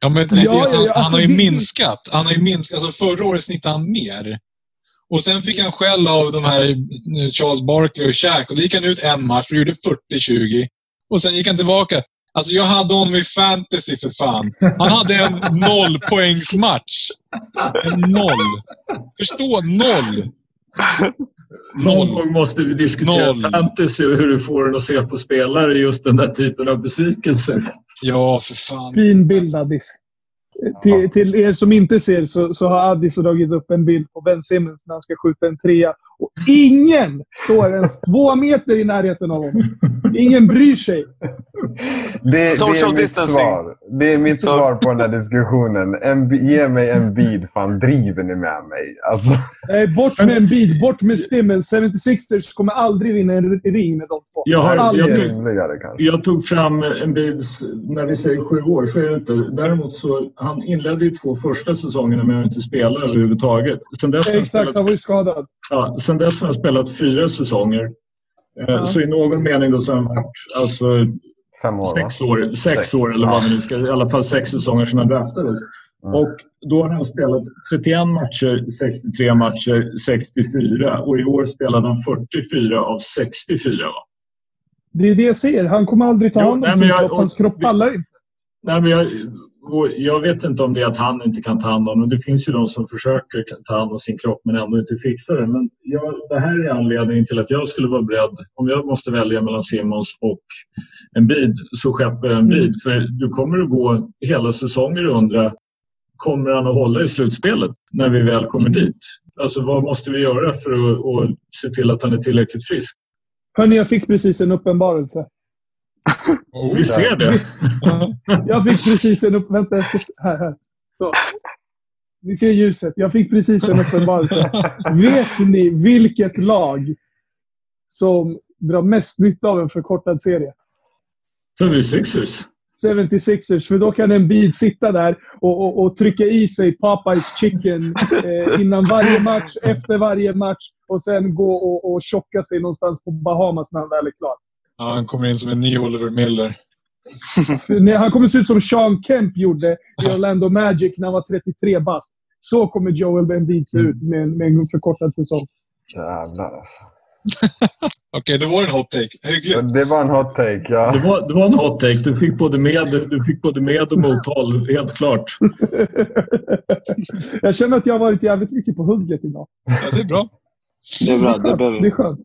Ja, men Ja, han, ja, ja, han alltså har ju det- minskat. Han har ju minskat. Alltså förra året snittade han mer. Och sen fick han skäll av de här eh, Charles Barkley och Shaq. Och då gick han ut en match och gjorde 40-20. Och sen gick han tillbaka. Alltså jag hade honom i fantasy för fan. Han hade en nollpoängsmatch. En noll. Förstå, noll. Någon gång måste vi diskutera Noll. fantasy och hur du får den att se på spelare i just den där typen av besvikelser. Ja, för fan. Fin bild, Addis. Till, till er som inte ser så, så har Addis dragit upp en bild på Ben Simmons när han ska skjuta en trea. Och ingen står ens två meter i närheten av honom. Ingen bryr sig. Det, det Social är mitt distancing. svar. Det är mitt svar på den här diskussionen. En, ge mig en bid, fan driver ni med mig? Alltså, Eh, bort med en bit, bort med Simmons. 76ers kommer aldrig vinna en ring med de två. Jag, har, jag, tog, jag tog fram en bild när vi säger sju år, så är det inte. Däremot så han inledde ju två första säsongerna med att inte spela överhuvudtaget. Sen dess, Exakt, han var ju skadad. Ja, sen dess har han spelat fyra säsonger. Eh, Ja. Så i någon mening då så har han varit alltså, Fem år, sex år, sex, Sex. år eller vad vi nu ska, i alla fall sex säsonger sedan han draftades. Mm. Och då har han spelat 31 matcher, 63 matcher, 64 och i år spelade han 44 av 64. Va? Det är det jag säger. Han kommer aldrig ta hand om sin jag- kropp. Hans kropp pallar inte. Nej, men jag, och jag vet inte om det är att han inte kan ta hand om det. Det finns ju de som försöker ta hand om sin kropp men ändå inte fixar det. Men jag, det här är anledningen till att jag skulle vara beredd, om jag måste välja mellan Simons och en bid, så skeppar jag en bid. Mm. För du kommer att gå hela säsonger och undra, kommer han att hålla i slutspelet när vi väl kommer dit? Alltså vad måste vi göra för att, att se till att han är tillräckligt frisk? Hörni, jag fick precis en uppenbarelse. Oh, Vi ser det. Jag fick precis en upp... Vänta, jag ska... Här, här. Så. Ni ser ljuset. Jag fick precis en uppenbarelse. Vet ni vilket lag som drar mest nytta av en förkortad serie? För vi är Sixers. 76ers, för då kan en bid sitta där och, och, och trycka i sig Popeyes chicken eh, innan varje match, efter varje match och sen gå och, och tjocka sig någonstans på Bahamas när han väl är klar. Ja, han kommer in som en ny Oliver Miller. Han kommer se ut som Sean Kemp gjorde i Orlando Magic när han var 33 bast. Så kommer Joel Embiid se ut med, en- med en förkortad säsong. Jävlar alltså. Okej, det var en hot take. Hyggligt. Det var en hot take, ja. Det var, det var en hot take. Du fick både med, du fick både med och mothåll, helt klart. Jag känner att jag har varit jävligt mycket på hugget idag. Ja, det är bra. Det är bra. Det behöver Det är skönt.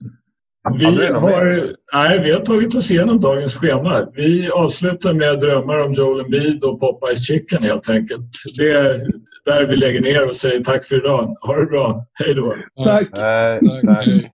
Vi har, nej, vi har tagit oss igenom dagens schema. Vi avslutar med drömmar om Joel Embiid och Popeyes Chicken helt enkelt. Det är där vi lägger ner och säger tack för idag. Ha det bra. Hej då. Tack. Nej, tack. tack.